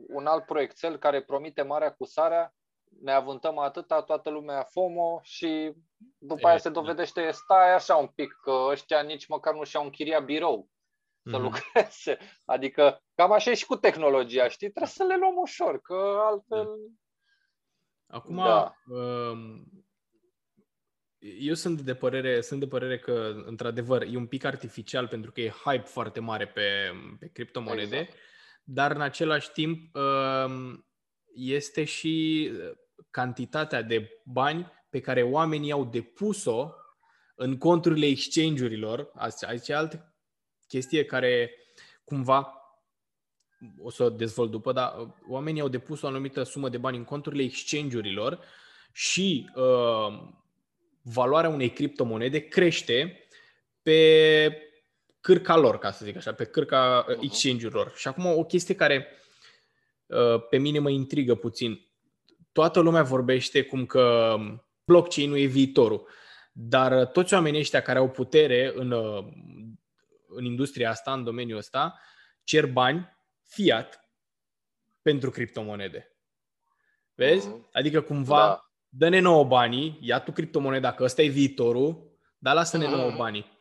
Speaker 2: un alt proiectel care promite marea cu sarea, ne avântăm atâta, toată lumea FOMO și după aia se dovedește, stai așa un pic, că ăștia nici măcar nu și-au închiriat birou să mm-hmm. lucreze. Adică cam așa e și cu tehnologia, știi? Trebuie să le luăm ușor, că altfel...
Speaker 1: Acum, da. Um, eu sunt de părere, sunt de părere că, într-adevăr, e un pic artificial pentru că e hype foarte mare pe, pe criptomonede, exact. dar în același timp um, este și cantitatea de bani pe care oamenii au depus-o în conturile exchange-urilor, aici e altă chestie care cumva o să o dezvolt după, dar oamenii au depus o anumită sumă de bani în conturile exchange-urilor și uh, valoarea unei criptomonede crește pe cârca lor, ca să zic așa, pe cârca uh, exchange-urilor. Și acum o chestie care uh, pe mine mă intrigă puțin. Toată lumea vorbește cum că blockchain-ul e viitorul, dar uh, toți oamenii ăștia care au putere în, în industria asta, în domeniul ăsta, cer bani fiat pentru criptomonede. Vezi? Mm-hmm. Adică cumva da dă-ne nouă banii, ia tu criptomoneda, că ăsta e viitorul, dar lasă-ne nouă mm. banii.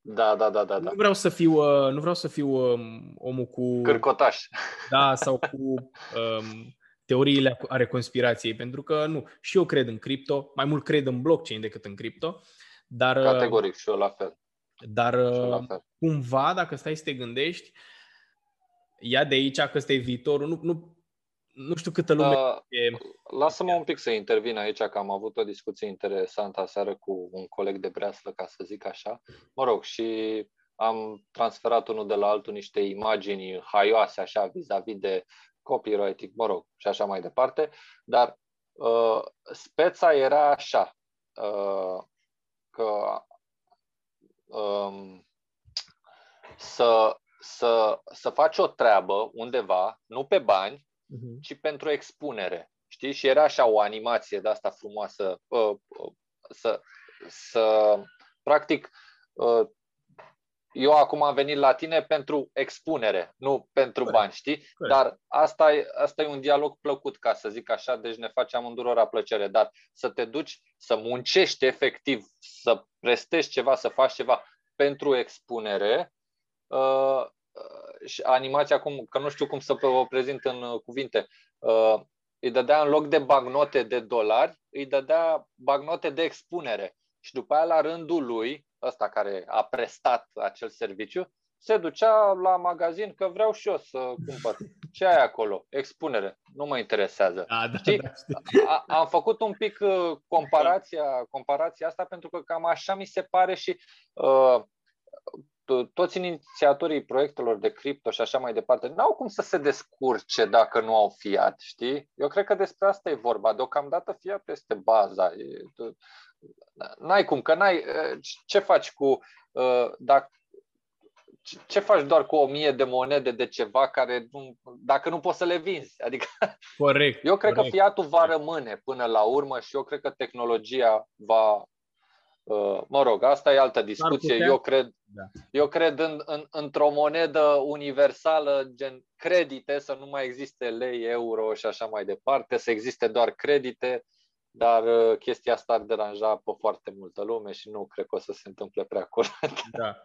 Speaker 2: Da, da, da, da, da.
Speaker 1: Nu vreau să fiu, uh, nu vreau să fiu um, omul cu...
Speaker 2: Cârcotaș.
Speaker 1: Da, [laughs] sau cu um, teoriile ale conspirației, pentru că nu. Și eu cred în cripto, mai mult cred în blockchain decât în cripto, dar... Uh,
Speaker 2: Categoric, și eu la fel.
Speaker 1: Dar la uh, fel. cumva, dacă stai să te gândești, ia de aici că ăsta e viitorul, nu, nu nu știu câtă lume uh, e...
Speaker 2: Lasă-mă un pic să intervin aici, că am avut o discuție interesantă aseară cu un coleg de breaslă, ca să zic așa. Mă rog, și am transferat unul de la altul niște imagini haioase, așa, vis-a-vis de copywriting, mă rog, și așa mai departe, dar uh, speța era așa, uh, că um, să, să, să faci o treabă undeva, nu pe bani, uh-huh. ci pentru expunere. Știi? Și era așa o animație de asta frumoasă. Uh, uh, să, să, practic, uh, eu acum am venit la tine pentru expunere, nu pentru Corect. bani, știi? Corect. Dar asta e, asta e un dialog plăcut, ca să zic așa, deci ne face amândurora plăcere. Dar să te duci, să muncești efectiv, să prestezi ceva, să faci ceva pentru expunere, uh, Uh, și animația, cum, că nu știu cum să o prezint în uh, cuvinte, uh, îi dădea în loc de bagnote de dolari, îi dădea bagnote de expunere. Și după aia, la rândul lui, ăsta care a prestat acel serviciu, se ducea la magazin că vreau și eu să cumpăr. ce ai acolo? Expunere. Nu mă interesează.
Speaker 1: Da, da,
Speaker 2: Știi?
Speaker 1: da, știu.
Speaker 2: A, am făcut un pic uh, comparația, comparația asta pentru că cam așa mi se pare și uh, to- toți inițiatorii proiectelor de cripto și așa mai departe n-au cum să se descurce dacă nu au fiat, știi? Eu cred că despre asta e vorba. Deocamdată fiat este baza. E, tu- n-ai cum, că n-ai... uh, Ce faci cu... uh, Dacă, ce- ce faci doar cu o mie de monede de ceva care nu, dacă nu poți să le vinzi? Adică
Speaker 1: Corect.
Speaker 2: eu cred
Speaker 1: corect.
Speaker 2: că fiatul va rămâne până la urmă și eu cred că tehnologia va. Uh, Mă rog, asta e altă discuție.
Speaker 1: putea-
Speaker 2: Eu cred,
Speaker 1: Da.
Speaker 2: eu cred în, în, într-o monedă universală, gen credite, să nu mai existe lei, euro și așa mai departe, să existe doar credite, dar uh, chestia asta ar deranja pe foarte multă lume și nu cred că o să se întâmple prea curând. [laughs]
Speaker 1: Da,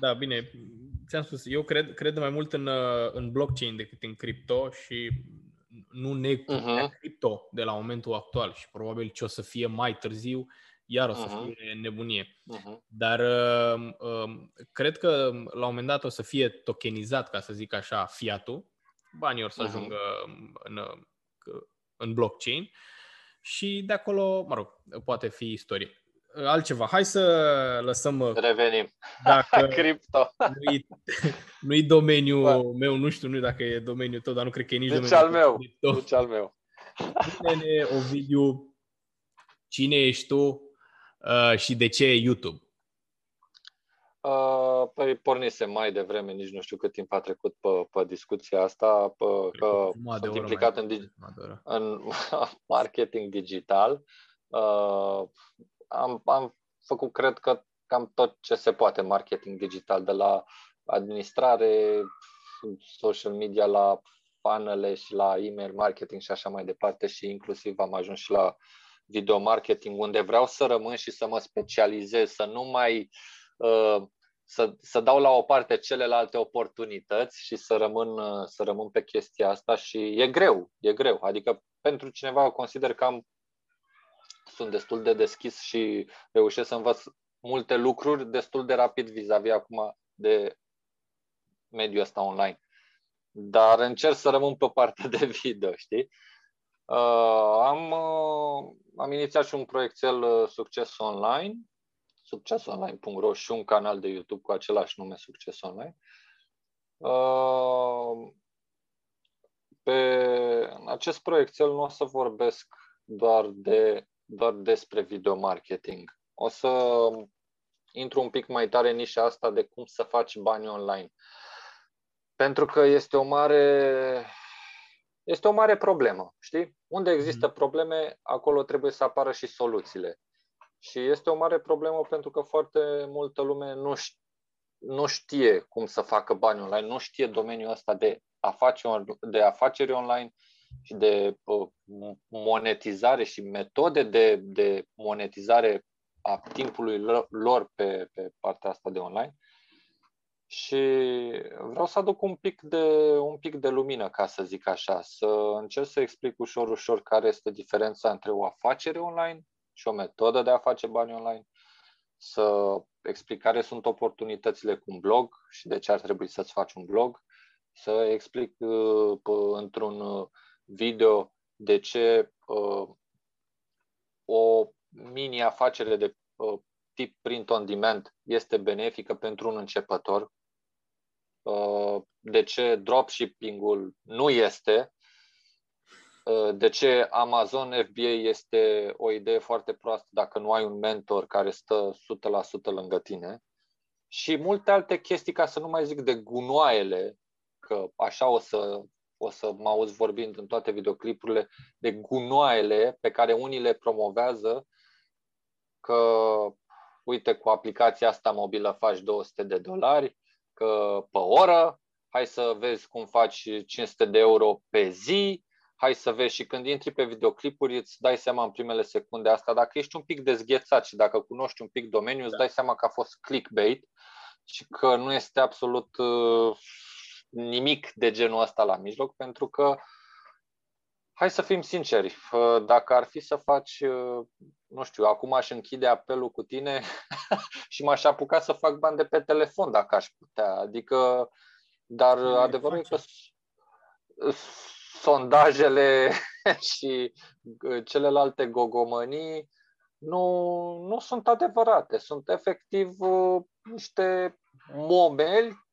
Speaker 1: da, bine. Ți-am spus, eu cred, cred mai mult în, uh, în blockchain decât în cripto și nu neg puterea
Speaker 2: Mhm.
Speaker 1: cripto de la momentul actual și probabil ce o să fie mai târziu, iar o să
Speaker 2: Mhm.
Speaker 1: fie nebunie.
Speaker 2: Uh-huh.
Speaker 1: Dar uh, uh, cred că la un moment dat o să fie tokenizat, ca să zic așa, fiatul. Banii or să
Speaker 2: Mhm.
Speaker 1: ajungă în, uh, în blockchain și de acolo, mă rog, poate fi istorie. Altceva, hai să lăsăm uh,
Speaker 2: Revenim.
Speaker 1: dacă [laughs]
Speaker 2: Cripto.
Speaker 1: nu-i, [laughs] nu-i domeniul
Speaker 2: Bă.
Speaker 1: meu, nu știu, nu știu dacă e domeniul tău, dar nu cred că e nici
Speaker 2: Nici
Speaker 1: domeniul
Speaker 2: al meu.
Speaker 1: cripto.
Speaker 2: Nici al meu.
Speaker 1: Spune-ne, Ovidiu, cine ești tu uh, și de ce YouTube?
Speaker 2: Uh, Păi pornise mai devreme, nici nu știu cât timp a trecut pe, pe discuția asta, pe, că
Speaker 1: Jumătate de
Speaker 2: sunt
Speaker 1: oră
Speaker 2: implicat
Speaker 1: mai
Speaker 2: în, dig-
Speaker 1: jumătate de oră.
Speaker 2: în [laughs] marketing digital. Uh, am, am făcut, cred că, cam tot ce se poate în marketing digital, de la administrare, social media, la funnele și la email marketing și așa mai departe și inclusiv am ajuns și la video marketing, unde vreau să rămân și să mă specializez, să nu mai uh, să, să dau la o parte celelalte oportunități și să rămân, uh, să rămân pe chestia asta și e greu, e greu. Adică pentru cineva consider că am, sunt destul de deschis și reușesc să învăț multe lucruri destul de rapid vis-a-vis acum de mediul ăsta online. Dar încerc să rămân pe partea de [laughs] video, știi? Uh, am, uh, am inițiat și un proiectel uh, Succes Online, succesonline.ro și un canal de YouTube cu același nume Succes Online. Uh, pe în acest proiectel nu o să vorbesc doar, de, doar despre video marketing. O să intru un pic mai tare în nișa asta de cum să faci bani online. Pentru că este o mare este o mare problemă, știi? Unde există probleme, acolo trebuie să apară și soluțiile. Și este o mare problemă pentru că foarte multă lume nu, ș- nu știe cum să facă bani online, nu știe domeniul ăsta de, afaceri, de afaceri online și de uh, monetizare și metode de, de monetizare a timpului lor- lor pe, pe partea asta de online. Și vreau să aduc un pic de, un pic de lumină, ca să zic așa, să încerc să explic ușor, ușor care este diferența între o afacere online și o metodă de a face bani online, să explic care sunt oportunitățile cu un blog și de ce ar trebui să-ți faci un blog, să explic uh, p- într-un uh, video de ce uh, o mini-afacere de uh, tip print on demand este benefică pentru un începător, uh, de ce dropshipping-ul nu este, uh, de ce Amazon FBA este o idee foarte proastă dacă nu ai un mentor care stă 100% lângă tine? Și multe alte chestii, ca să nu mai zic de gunoaiele, că așa o să, o să mă auzi vorbind în toate videoclipurile, de gunoaiele pe care unii le promovează că, uite, cu aplicația asta mobilă faci 200 de dolari că pe oră, hai să vezi cum faci 500 de euro pe zi, hai să vezi și când intri pe videoclipuri îți dai seama în primele secunde asta, dacă ești un pic dezghețat și dacă cunoști un pic domeniul, îți dai seama că a fost clickbait și că nu este absolut uh, nimic de genul ăsta la mijloc, pentru că Hai să fim sinceri, uh, dacă ar fi să faci, uh, nu știu, acum aș închide apelul cu tine [laughs] și m-aș apuca să fac bani de pe telefon dacă aș putea. Adică, dar
Speaker 1: Le
Speaker 2: adevărul e că
Speaker 1: face.
Speaker 2: sondajele [laughs] și celelalte gogomănii nu, nu sunt adevărate. Sunt efectiv niște momeli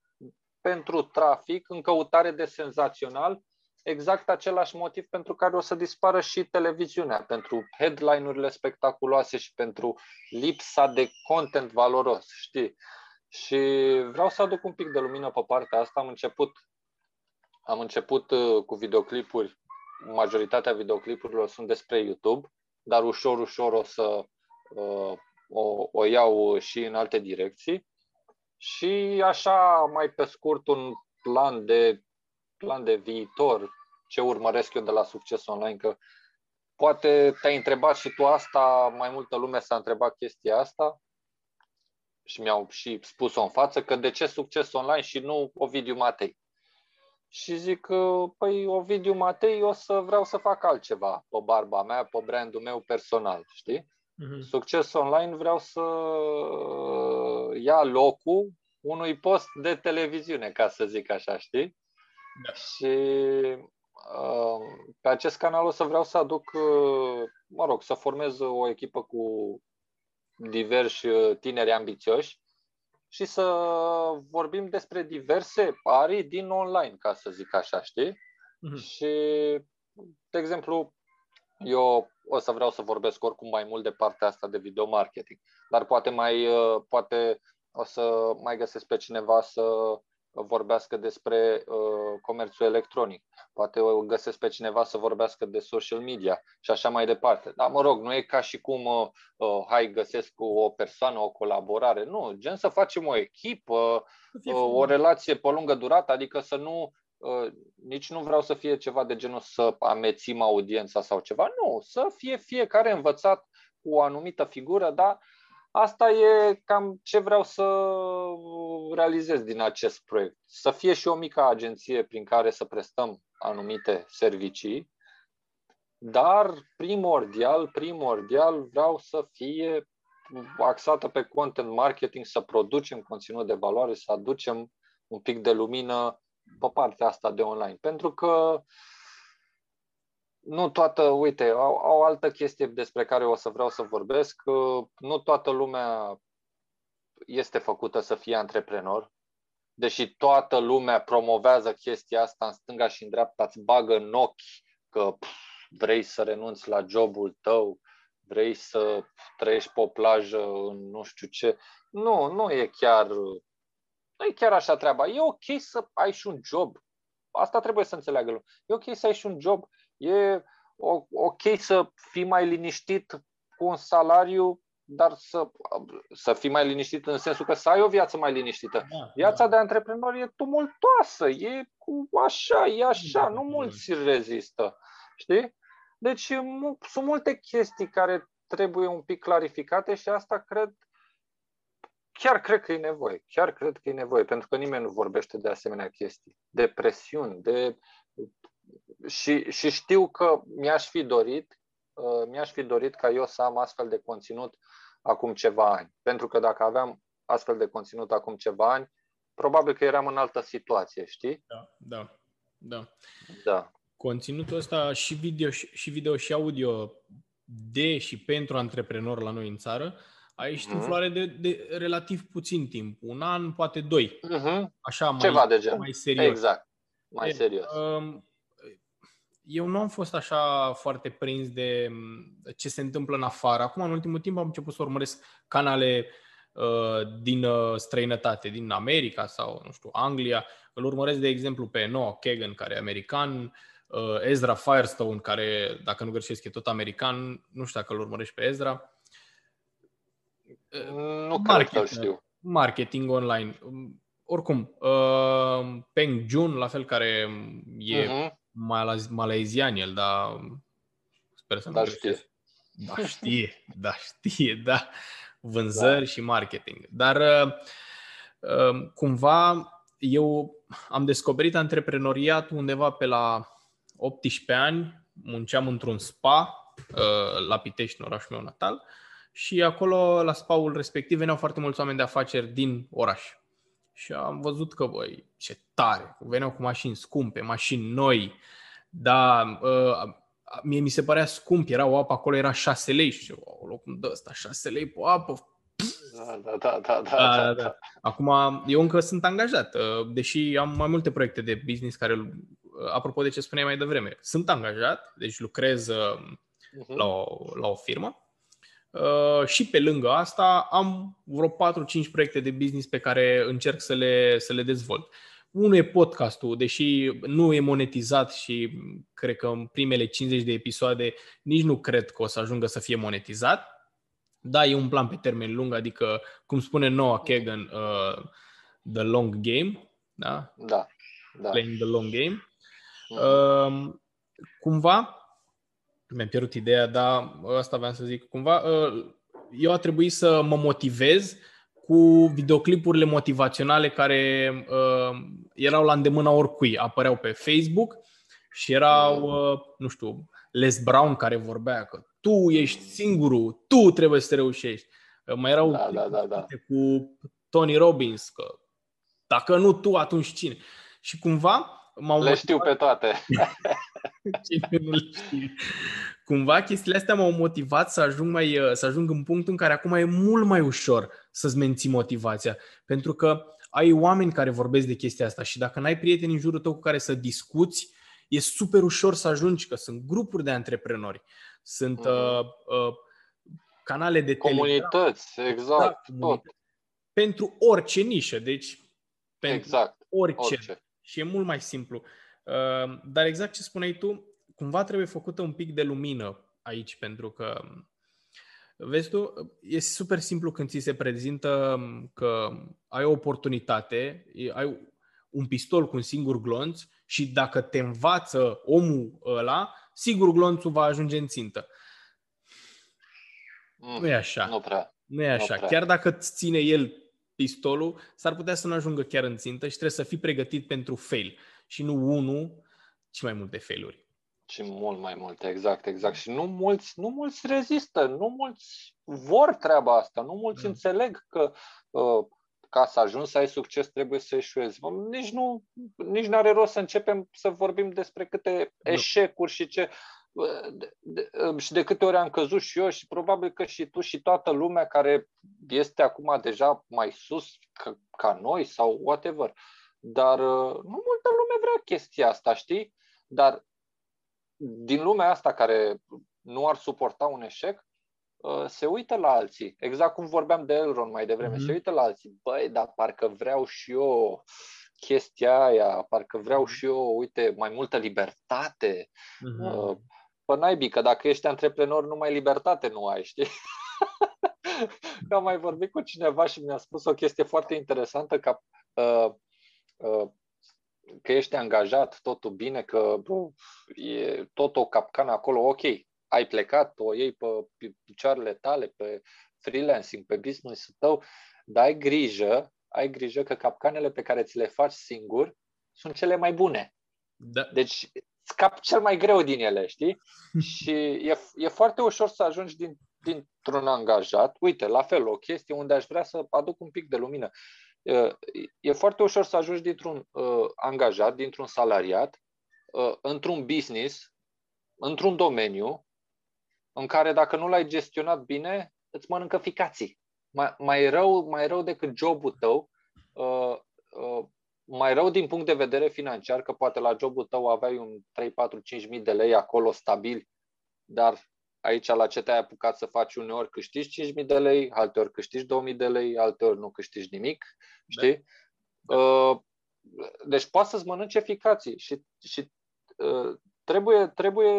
Speaker 2: pentru trafic în căutare de senzațional, exact același motiv pentru care o să dispară și televiziunea, pentru headline-urile spectaculoase și pentru lipsa de content valoros, știi? Și vreau să aduc un pic de lumină pe partea asta. Am început, am început uh, cu videoclipuri, majoritatea videoclipurilor sunt despre YouTube, dar ușor, ușor o să uh, o, o iau și în alte direcții. Și așa, mai pe scurt, un plan de, plan de viitor, ce urmăresc eu de la succes online, că poate te-ai întrebat și tu asta, mai multă lume s-a întrebat chestia asta și mi-au și spus-o în față, că de ce succes online și nu Ovidiu Matei. Și zic că, păi, Ovidiu Matei, o să vreau să fac altceva pe barba mea, pe brandul meu personal, știi? Mm-hmm. Succes online vreau să ia locul unui post de televiziune, ca să zic așa, știi? Da. Și uh, pe acest canal o să vreau să aduc, uh, mă rog, să formez o echipă cu diversi uh, tineri ambițioși și să vorbim despre diverse arii din online, ca să zic așa, știi? Mm-hmm. Și, de exemplu, eu o să vreau să vorbesc oricum mai mult de partea asta de video marketing, dar poate mai, uh, poate o să mai găsesc pe cineva să vorbească despre uh, comerțul electronic, poate o găsesc pe cineva să vorbească de social media și așa mai departe. Dar mă rog, nu e ca și cum, uh, uh, hai, găsesc o persoană, o colaborare. Nu, gen să facem o echipă, uh, o relație pe lungă durată, adică să nu Uh, nici nu vreau să fie ceva de genul să amețim audiența sau ceva. Nu, să fie fiecare învățat cu o anumită figură, dar asta e cam ce vreau să realizez din acest proiect. Să fie și o mică agenție prin care să prestăm anumite servicii, dar primordial, primordial vreau să fie axată pe content marketing, să producem conținut de valoare, să aducem un pic de lumină pe partea asta de online. Pentru că nu toată, uite, au, au altă chestie despre care o să vreau să vorbesc. Nu toată lumea este făcută să fie antreprenor, deși toată lumea promovează chestia asta în stânga și în dreapta, îți bagă în ochi că pf, vrei să renunți la jobul tău, vrei să trăiești pe o plajă în nu știu ce. Nu, nu e chiar nu e chiar așa treaba. E ok să ai și un job. Asta trebuie să înțeleagă lumea. E ok să ai și un job. E ok să fii mai liniștit cu un salariu, dar să, să fii mai liniștit în sensul că să ai o viață mai liniștită. Da, Viața da. de antreprenor e tumultoasă, e cu așa, e așa, da, nu da. mulți rezistă. Știi? Deci sunt multe chestii care trebuie un pic clarificate și asta cred chiar cred că e nevoie, chiar cred că e nevoie, pentru că nimeni nu vorbește de asemenea chestii, de presiuni, de... Și, și știu că mi-aș fi dorit, uh, mi-aș fi dorit ca eu să am astfel de conținut acum ceva ani. Pentru că dacă aveam astfel de conținut acum ceva ani, probabil că eram în altă situație, știi?
Speaker 1: Da, da, da.
Speaker 2: da.
Speaker 1: Conținutul ăsta și video și, video și audio de și pentru antreprenori la noi în țară a ieșit mm-hmm. în mhm. floare de, de relativ puțin timp, un an, poate doi.
Speaker 2: Mm-hmm.
Speaker 1: Așa, mai,
Speaker 2: Ceva de gen.
Speaker 1: mai serios.
Speaker 2: Exact, mai serios.
Speaker 1: Um, eu nu am fost așa foarte prins de ce se întâmplă în afară. Acum, în ultimul timp, am început să urmăresc canale uh, din uh, străinătate, din America sau, nu știu, Anglia. Îl urmăresc, de exemplu, pe Noah Kagan, care e american, uh, Ezra Firestone, care, dacă nu greșesc, e tot american. Nu știu dacă îl urmărești pe Ezra.
Speaker 2: Nu cred că știu.
Speaker 1: Marketing online. Oricum, uh, Peng Jun, la fel, care e uh-huh. Malaizian el, dar sper să nu
Speaker 2: da, știe.
Speaker 1: Da, știe, da, știe, da. Vânzări da. și marketing. Dar uh, uh, cumva eu am descoperit antreprenoriat undeva pe la 18 ani, munceam într-un spa la Pitești, în orașul meu natal, și acolo, la spaul respectiv, veneau foarte mulți oameni de afaceri din oraș. Și am văzut că, băi, ce tare, veneau cu mașini scumpe, mașini noi, dar uh, mie mi se părea scump, era o apă acolo, era 6 lei și o loc cum dă ăsta, 6 lei pe apă.
Speaker 2: Da, da, da, da, da, da, da, da.
Speaker 1: Acum, eu încă sunt angajat, uh, deși am mai multe proiecte de business care, uh, apropo de ce spuneai mai devreme, sunt angajat, deci lucrez uh-huh. la, o, la o firmă Uh, și pe lângă asta am vreo 4-5 proiecte de business pe care încerc să le, să le dezvolt. Unul e podcastul, deși nu e monetizat și cred că în primele 50 de episoade nici nu cred că o să ajungă să fie monetizat. Da, e un plan pe termen lung, adică, cum spune Noah Kagan, uh, the long game. Da?
Speaker 2: Da. da.
Speaker 1: Playing the long game. Uh, cumva, mi-am pierdut ideea, dar asta vreau să zic. Cumva, uh, eu a trebuit să mă motivez cu videoclipurile motivaționale care uh, erau la îndemâna oricui. Apăreau pe Facebook și erau, uh, nu știu, Les Brown care vorbea că tu ești singurul, tu trebuie să reușești. Uh, mai erau
Speaker 2: da, da, da, da.
Speaker 1: cu Tony Robbins, că dacă nu tu, atunci cine? Și cumva
Speaker 2: m-au Le știu pe toate. [laughs]
Speaker 1: Cine nu le știe. Cumva chestiile astea m-au motivat să ajung, mai, să ajung în punctul în care acum e mult mai ușor să-ți menții motivația. Pentru că ai oameni care vorbesc de chestia asta și dacă n-ai prieteni în jurul tău cu care să discuți, e super ușor să ajungi, că sunt grupuri de antreprenori, sunt mm. uh, uh, canale de
Speaker 2: Comunități, telegram, exact, da, tot.
Speaker 1: Pentru orice nișă, deci pentru
Speaker 2: exact,
Speaker 1: orice. orice și e mult mai simplu. Uh, dar exact ce spuneai tu, cumva trebuie făcută un pic de lumină aici, pentru că, vezi tu, e super simplu când ți se prezintă că ai o oportunitate, ai un pistol cu un singur glonț și dacă te învață omul ăla, sigur glonțul va ajunge în țintă. Mm, nu e așa.
Speaker 2: Nu prea.
Speaker 1: Nu e așa. Nu prea. Chiar dacă îți ține el pistolul, s-ar putea să nu ajungă chiar în țintă și trebuie să fii pregătit pentru fail. Și nu unul, ci mai multe failuri.
Speaker 2: Și mult mai multe, exact, exact. Și nu mulți, nu mulți rezistă, nu mulți vor treaba asta, nu mulți mm. înțeleg că uh, ca să ajungi să ai succes trebuie să eșuezi. Nici nu nici are rost să începem să vorbim despre câte eșecuri și ce de, de, și de câte ori am căzut și eu și probabil că și tu și toată lumea care este acum deja mai sus ca, ca noi sau whatever. Dar uh, nu multă lume vrea chestia asta, știi? Dar din lumea asta care nu ar suporta un eșec, uh, se uită la alții. Exact cum vorbeam de Elron mai devreme. Mm-hmm. Se uită la alții. Băi, dar parcă vreau și eu chestia aia, parcă vreau mhm. și eu, uite, mai multă libertate. Mm-hmm. Uh, pe naibii, că dacă ești antreprenor, numai libertate nu ai, știi? [laughs] am mai vorbit cu cineva și mi-a spus o chestie foarte interesantă, că, uh, uh, că ești angajat, totul bine, că bă, e tot o capcană acolo, ok, ai plecat, o iei pe picioarele tale, pe freelancing, pe business-ul tău, dar ai grijă, ai grijă că capcanele pe care ți le faci singur sunt cele mai bune. Da. Deci scap cel mai greu din ele, știi? [laughs] și e, e foarte ușor să ajungi din, dintr-un angajat. Uite, la fel, o chestie unde aș vrea să aduc un pic de lumină. E foarte ușor să ajungi dintr-un uh, angajat, dintr-un salariat, uh, într-un business, într-un domeniu în care dacă nu l-ai gestionat bine, îți mănâncă ficații. Mai, mai, rău, mai rău decât jobul tău, uh, uh, mai rău din punct de vedere financiar, că poate la jobul tău aveai un 3, 4, 5 mii de lei acolo stabil, dar aici la ce te-ai apucat să faci uneori câștigi 5.000 de lei, alteori câștigi 2.000 de lei, alteori nu câștigi nimic, da. știi? Da. Uh, deci poate să-ți mănânce eficații și, și uh, trebuie, trebuie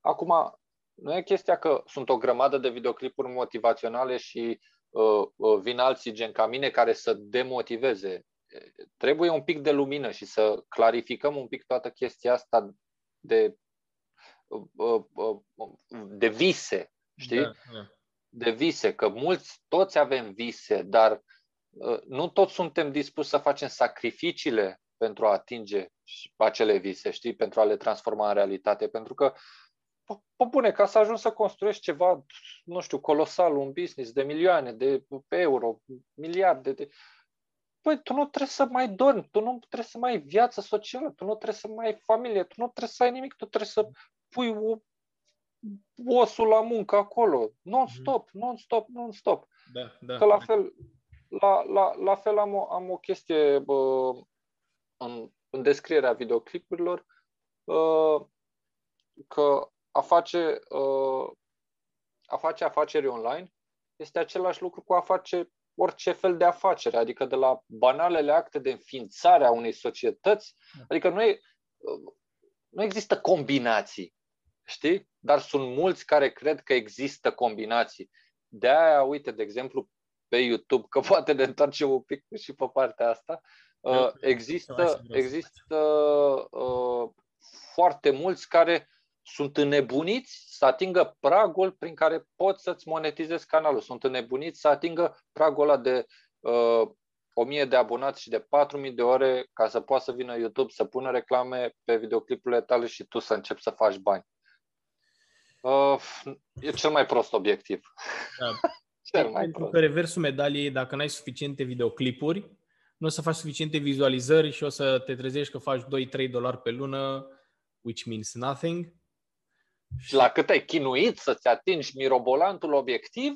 Speaker 2: acum, nu e chestia că sunt o grămadă de videoclipuri motivaționale și uh, uh, vin alții gen ca mine care să demotiveze trebuie un pic de lumină și să clarificăm un pic toată chestia asta de, uh, uh, de vise, știi? Da, da. De vise, că mulți, toți avem vise, dar uh, nu toți suntem dispuși să facem sacrificiile pentru a atinge acele vise, știi? Pentru a le transforma în realitate. Pentru că Pă bune, ca să ajungi să construiești ceva, nu știu, colosal, un business de milioane de euro, miliarde de Păi, tu nu trebuie să mai dormi, tu nu trebuie să mai ai viață socială, tu nu trebuie să mai ai familie, tu nu trebuie să ai nimic, tu trebuie să pui o, osul la muncă acolo, non-stop, mhm. non-stop, non-stop.
Speaker 1: Da, da.
Speaker 2: Că la fel, la, la, la fel am o, am o chestie bă, în, în descrierea videoclipurilor, bă, că a face, bă, a face afaceri online este același lucru cu a face orice fel de afacere, adică de la banalele acte de înființare a unei societăți, adică nu, e, nu există combinații, știi? Dar sunt mulți care cred că există combinații. De aia, uite, de exemplu, pe YouTube, că poate ne întoarcem un pic și pe partea asta, uh, există, există uh, foarte mulți care sunt înnebuniți să atingă pragul prin care poți să-ți monetizezi canalul. Sunt înnebuniți să atingă pragul ăla de uh, 1000 de abonați și de 4000 de ore ca să poată să vină YouTube să pună reclame pe videoclipurile tale și tu să începi să faci bani. Uh, e cel mai prost obiectiv. Da. [laughs] cel mai
Speaker 1: Pentru prost. că reversul medaliei, dacă n-ai suficiente videoclipuri, nu o să faci suficiente vizualizări și o să te trezești că faci 2-3 dolari pe lună, which means nothing.
Speaker 2: Și la cât ai chinuit să-ți atingi mirobolantul obiectiv,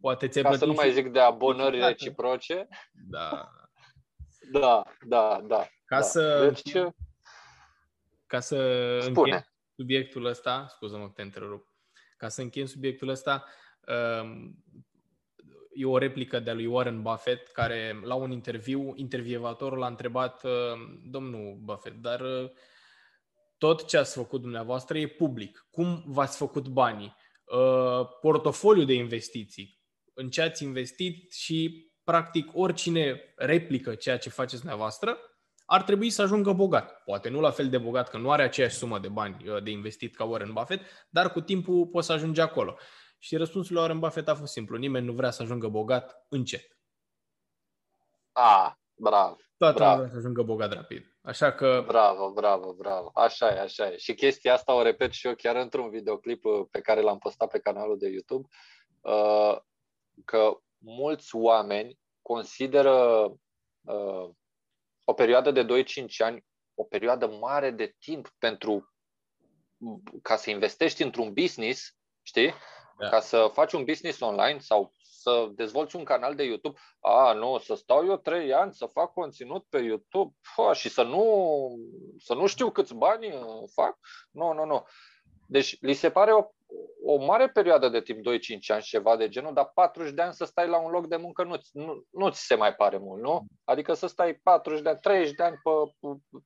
Speaker 1: Poate ți
Speaker 2: ca să nu mai zic de abonări reciproce.
Speaker 1: Da.
Speaker 2: Da, da, da.
Speaker 1: Ca
Speaker 2: da.
Speaker 1: să... Deci, ca să
Speaker 2: spune.
Speaker 1: subiectul ăsta, scuză-mă că te întrerup, ca să închem subiectul ăsta, um, e o replică de-a lui Warren Buffett, care la un interviu, intervievatorul a întrebat, um, domnul Buffett, dar uh, tot ce ați făcut dumneavoastră e public. Cum v-ați făcut banii? Uh, portofoliu de investiții. În ce ați investit și, practic, oricine replică ceea ce faceți dumneavoastră ar trebui să ajungă bogat. Poate nu la fel de bogat, că nu are aceeași sumă de bani uh, de investit ca Warren Buffett, dar cu timpul poți să ajungi acolo. Și răspunsul lui Warren Buffett a fost simplu. Nimeni nu vrea să ajungă bogat încet.
Speaker 2: Ah, bravo.
Speaker 1: Toată lumea vrea să ajungă bogat rapid. Așa că...
Speaker 2: Bravo, bravo, bravo. Așa e, așa e. Și chestia asta o repet și eu chiar într-un videoclip uh, pe care l-am postat pe canalul de YouTube, uh, că mulți oameni consideră uh, o perioadă de 2-5 ani o perioadă mare de timp pentru ca să investești într-un business, știi? Da. Ca să faci un business online sau să dezvolți un canal de YouTube. A, nu, să stau eu trei ani să fac conținut pe YouTube Fă, și să nu, să nu știu câți bani uh, fac. Nu, nu, nu. Deci li se pare o, o mare perioadă de timp, 2-5 ani și ceva de genul, dar 40 de ani să stai la un loc de muncă nu, nu, nu ți se mai pare mult, nu? Adică să stai 40 de ani, 30 de ani pe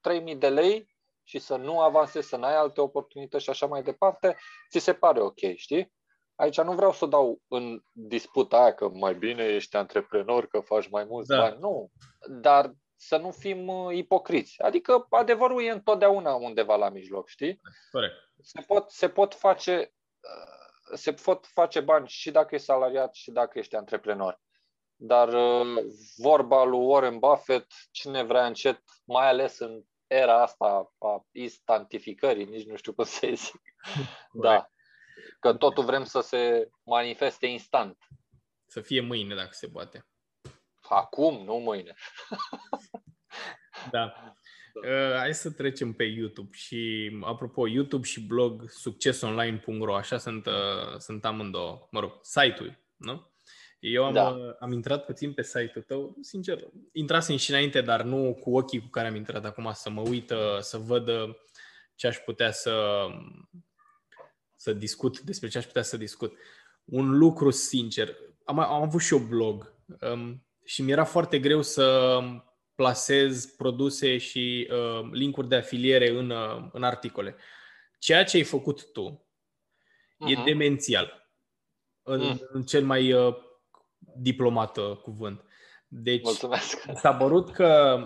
Speaker 2: 3000 de lei și să nu avansezi, să n-ai alte oportunități și așa mai departe, ți se pare ok, știi? Aici nu vreau să dau în disputa aia că mai bine ești antreprenor, că faci mai mulți da. bani. Nu. Dar să nu fim uh, ipocriți. Adică adevărul e întotdeauna undeva la mijloc, știi?
Speaker 1: Corect.
Speaker 2: Se pot, se pot face uh, se pot face bani și dacă ești salariat și dacă ești antreprenor. Dar uh, vorba lui Warren Buffett, cine vrea încet, mai ales în era asta a instantificării, nici nu știu cum să zic. [laughs] Da. Că totul vrem să se manifeste instant.
Speaker 1: Să fie mâine, dacă se poate.
Speaker 2: Acum, nu mâine. [laughs]
Speaker 1: da. Uh, hai să trecem pe YouTube și, apropo, YouTube și blog succesonline.ro, așa sunt, uh, sunt amândouă, mă rog, site-ul, nu? Eu am, da. uh, am intrat puțin pe site-ul tău, sincer, intrasem și înainte, dar nu cu ochii cu care am intrat acum să mă uită, să văd uh, ce aș putea să, să discut, despre ce aș putea să discut. Un lucru sincer, am, am avut și eu blog um, și mi-era foarte greu să plasez produse și uh, linkuri de afiliere în, uh, în articole. Ceea ce ai făcut tu uh-huh. e mhm. demențial, în, uh. în cel mai uh, diplomat uh, cuvânt. Deci,
Speaker 2: Mulțumesc.
Speaker 1: s-a părut că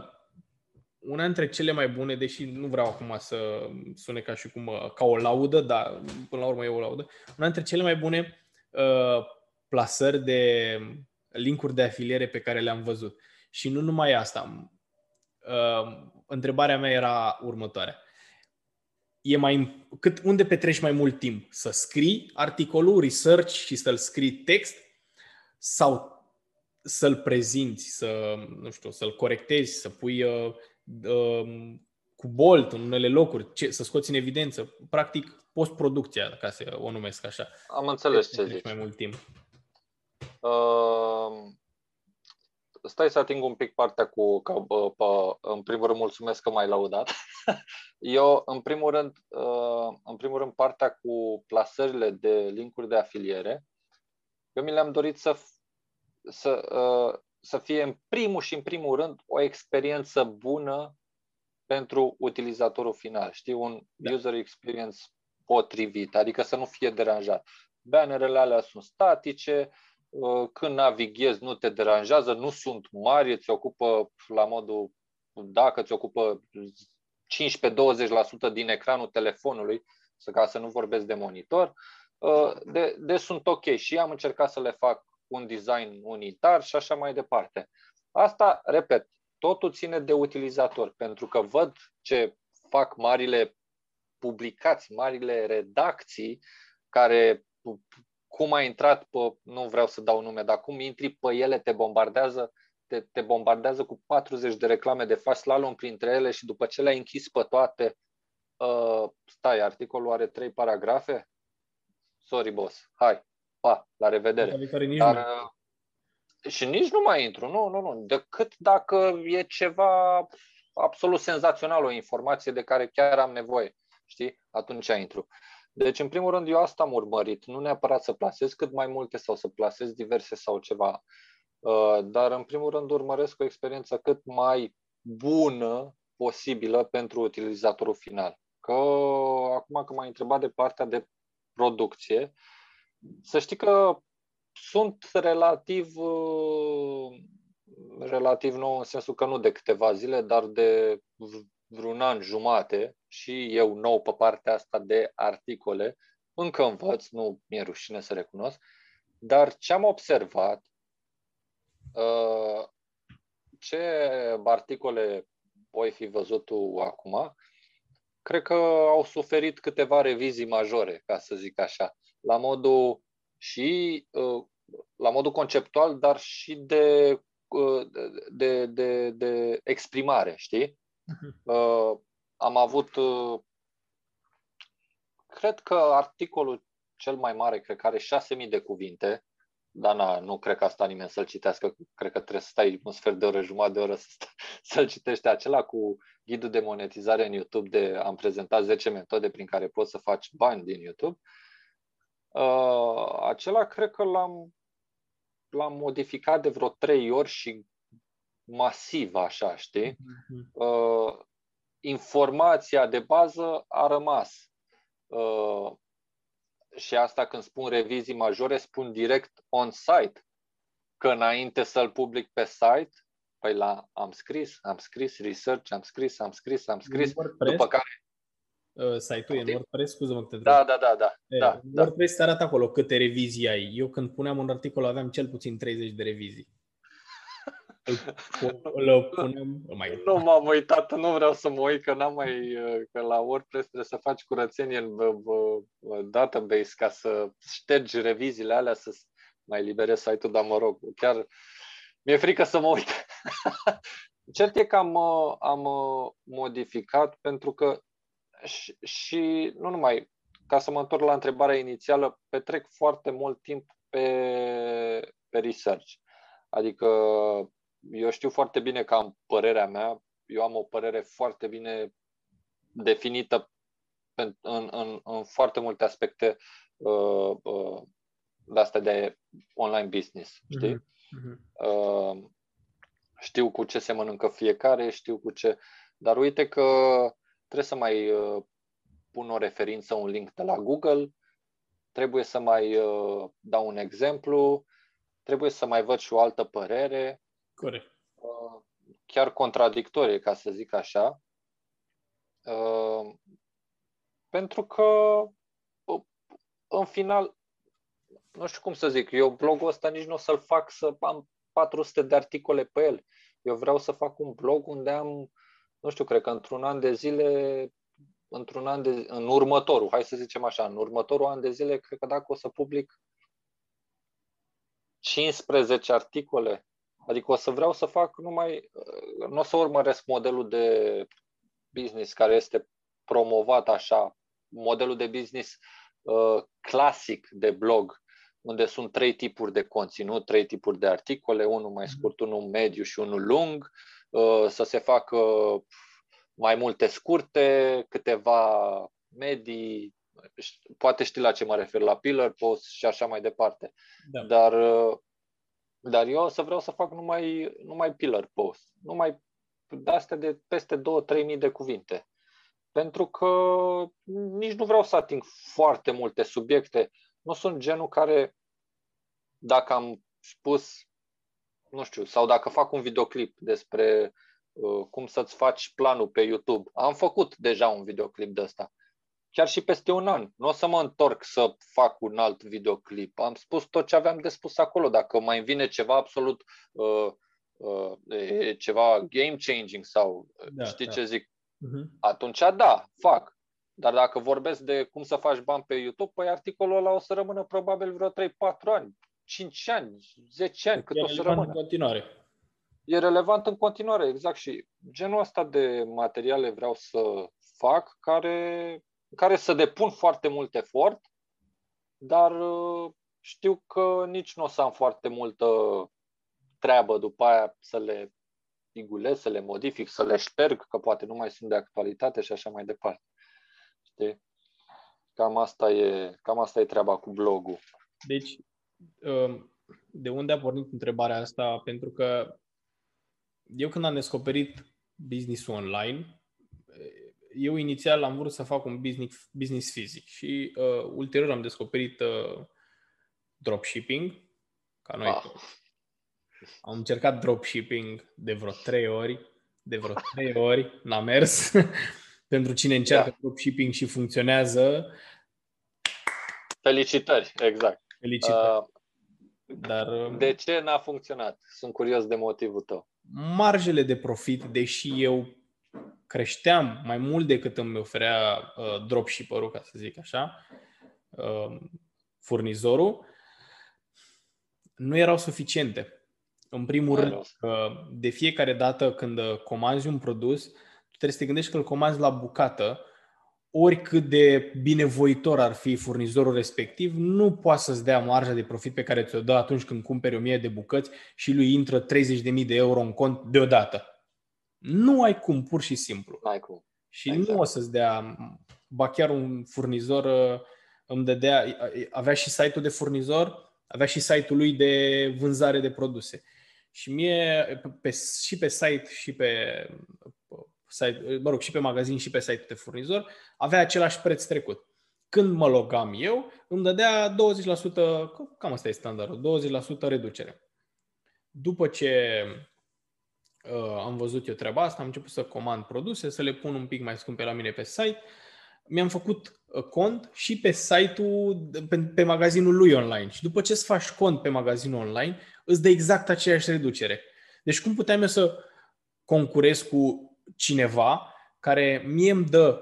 Speaker 1: una dintre cele mai bune, deși nu vreau acum să sune ca și cum ca o laudă, dar până la urmă e o laudă, una dintre cele mai bune uh, plasări de linkuri de afiliere pe care le-am văzut. Și nu numai asta. Uh, întrebarea mea era următoarea. E mai, cât, unde petreci mai mult timp? Să scrii articolul, research și să-l scrii text? Sau să-l prezinți, să, nu știu, să-l corectezi, să pui uh, uh, cu bolt în unele locuri, ce, să scoți în evidență, practic post-producția, ca să o numesc așa.
Speaker 2: Am înțeles ce zici.
Speaker 1: mai mult timp.
Speaker 2: Uh, stai să ating un pic partea cu, că, uh, în primul rând mulțumesc că m-ai laudat. [laughs] Eu, în primul rând, uh, în primul rând, partea cu plasările de linkuri de afiliere, eu mi le-am dorit să, să, uh, să fie în primul și în primul rând o experiență bună pentru utilizatorul final. Știi, un da. user experience potrivit, adică să nu fie deranjat. Bannerele alea sunt statice, uh, când navighezi nu te deranjează, nu sunt mari, îți ocupă la modul, dacă îți ocupă 15-20% din ecranul telefonului, ca să nu vorbesc de monitor, uh, de, de sunt ok și am încercat să le fac un design unitar și așa mai departe. Asta, repet, totul ține de utilizator, pentru că văd ce fac marile publicații, marile redacții care cum a intrat pe, nu vreau să dau nume, dar cum intri pe ele, te bombardează, te, te bombardează cu 40 de reclame de faci slalom printre ele și după ce le-ai închis pe toate, uh, stai, articolul are trei paragrafe? Sorry, boss, hai, pa, la revedere. Dar, uh, și nici nu mai intru, nu, nu, nu, decât dacă e ceva absolut senzațional, o informație de care chiar am nevoie, știi? Atunci intru. Deci, în primul rând, eu asta am urmărit, nu neapărat să plasez cât mai multe sau să plasez diverse sau ceva, uh, dar, în primul rând, urmăresc o experiență cât mai bună posibilă pentru utilizatorul final. Că, acum că m-ai întrebat de partea de producție, să știi că sunt relativ, uh, relativ nou în sensul că nu de câteva zile, dar de vreun an jumate și eu nou pe partea asta de articole. Încă învăț, nu mi-e rușine să recunosc, dar ce am observat, uh, ce articole voi fi văzut tu acum, cred că au suferit câteva revizii majore, ca să zic așa, la modul și uh, la modul conceptual, dar și de, uh, de, de, de exprimare, știi? Uh-huh. Am avut, cred că articolul cel mai mare, cred că are 6.000 de cuvinte, dar na, nu cred că asta nimeni să-l citească, cred că trebuie să stai un sfert de oră, jumătate de oră să stai, [laughs] să-l citești acela cu ghidul de monetizare în YouTube de am prezentat 10 metode prin care poți să faci bani din YouTube. Uh, Uh, acela cred că l-am, l-am modificat de vreo trei ori și masiv, așa, știi? Mm-hmm. Uh, informația de bază a rămas. Uh, și asta când spun revizii majore, spun direct on-site. Că înainte să-l public pe site, păi la am scris, am scris research, am scris, am scris, am scris, după care
Speaker 1: uh, site-ul, e în WordPress, scuză-mă că te
Speaker 2: Da, da, da, da.
Speaker 1: E,
Speaker 2: da,
Speaker 1: da. WordPress da. arată acolo câte revizii ai. Eu când puneam un articol aveam cel puțin 30 de revizii.
Speaker 2: îl punem, mai... Nu m-am uitat, nu vreau să mă uit, că n-am mai, că la WordPress trebuie să faci curățenie în database ca să ștergi reviziile alea, să mai liberezi site-ul, dar mă rog, chiar mi-e frică să mă uit. [laughs] Cert e că am, am modificat pentru că și, și nu numai, ca să mă întorc la întrebarea inițială, petrec foarte mult timp pe, pe research. Adică eu știu foarte bine că am părerea mea, eu am o părere foarte bine definită în, în, în, în foarte multe aspecte uh, uh, de asta de online business, știi? Mm-hmm. Uh, știu cu ce se mănâncă fiecare, știu cu ce... Dar uite că trebuie să mai uh, pun o referință, un link de la Google, trebuie să mai uh, dau un exemplu, trebuie să mai văd și o altă părere.
Speaker 1: Corect.
Speaker 2: Uh, chiar contradictorie, ca să zic așa. Pentru că, în final, nu știu cum să zic, eu blogul ăsta nici nu o să-l fac să am 400 de articole pe el. Eu vreau să fac un blog unde am nu știu, cred că într-un an de zile, într-un an de, în următorul, hai să zicem așa, în următorul an de zile, cred că dacă o să public 15 articole Adică o să vreau să fac numai, nu o să urmăresc modelul de business care este promovat așa, modelul de business uh, clasic de blog, unde sunt trei tipuri de conținut, trei tipuri de articole, unul mai mhm. scurt, unul mediu și unul lung, uh, să se facă mai multe scurte, câteva medii, poate știi la ce mă refer, la pillar post și așa mai departe. Da. Dar, uh, dar eu o să vreau să fac numai, numai pillar post, numai de astea de peste 2-3 mii de cuvinte. Pentru că nici nu vreau să ating foarte multe subiecte. Nu sunt genul care, dacă am spus, nu știu, sau dacă fac un videoclip despre uh, cum să-ți faci planul pe YouTube, am făcut deja un videoclip de ăsta. Chiar și peste un an. Nu o să mă întorc să fac un alt videoclip. Am spus tot ce aveam de spus acolo. Dacă mai vine ceva absolut uh, uh, ceva game changing sau da, știi da. ce zic, uh-huh. atunci da, fac. Dar dacă vorbesc de cum să faci bani pe YouTube, păi articolul ăla o să rămână probabil vreo 3-4 ani, 5 ani, 10 ani, cât
Speaker 1: e
Speaker 2: o să rămână.
Speaker 1: în continuare.
Speaker 2: E relevant în continuare, exact. Și genul ăsta de materiale vreau să fac care, care să depun foarte mult efort, dar uh, știu că nici nu o să am foarte multă treabă după aia să le igulez, să le modific, să le șterg, că poate nu mai sunt de actualitate și așa mai departe. Știi? Cam asta e, cam asta e treaba cu blogul.
Speaker 1: Deci, um, de unde a pornit întrebarea asta? Pentru că eu când am descoperit business online, eu inițial am vrut să fac un business, business fizic și uh, ulterior am descoperit uh, dropshipping, ca noi ah. Am încercat dropshipping de vreo trei ori, de vreo trei [laughs] ori, n-a mers. [laughs] Pentru cine încearcă da. dropshipping și funcționează.
Speaker 2: Felicitări, exact.
Speaker 1: Felicitări. Uh, Dar,
Speaker 2: um, de ce n-a funcționat? Sunt curios de motivul tău.
Speaker 1: Marjele de profit, deși eu creșteam mai mult decât îmi oferea uh, dropshipper-ul, ca să zic așa, uh, furnizorul, nu erau suficiente. În primul rând, că de fiecare dată când comanzi un produs, tu trebuie să te gândești că îl comanzi la bucată, oricât de binevoitor ar fi furnizorul respectiv, nu poate să-ți dea marja de profit pe care ți-o dă atunci când cumperi 1000 de bucăți și lui intră 30.000 de euro în cont deodată. Nu ai cum, pur și simplu.
Speaker 2: Nu ai cum.
Speaker 1: Și exact. nu o să-ți dea, ba chiar un furnizor uh, îmi dădea, avea și site-ul de furnizor, avea și site-ul lui de vânzare de produse. Și mie, pe, și pe site și pe site, mă rog, și pe magazin și pe site de furnizor, avea același preț trecut. Când mă logam eu, îmi dădea 20%, cam asta e standardul, 20% reducere. După ce uh, am văzut eu treaba asta, am început să comand produse, să le pun un pic mai scumpe la mine pe site. Mi-am făcut uh, cont și pe site-ul, pe, pe magazinul lui online. Și după ce îți faci cont pe magazinul online, îți dă exact aceeași reducere. Deci cum puteam eu să concurez cu cineva care mie îmi dă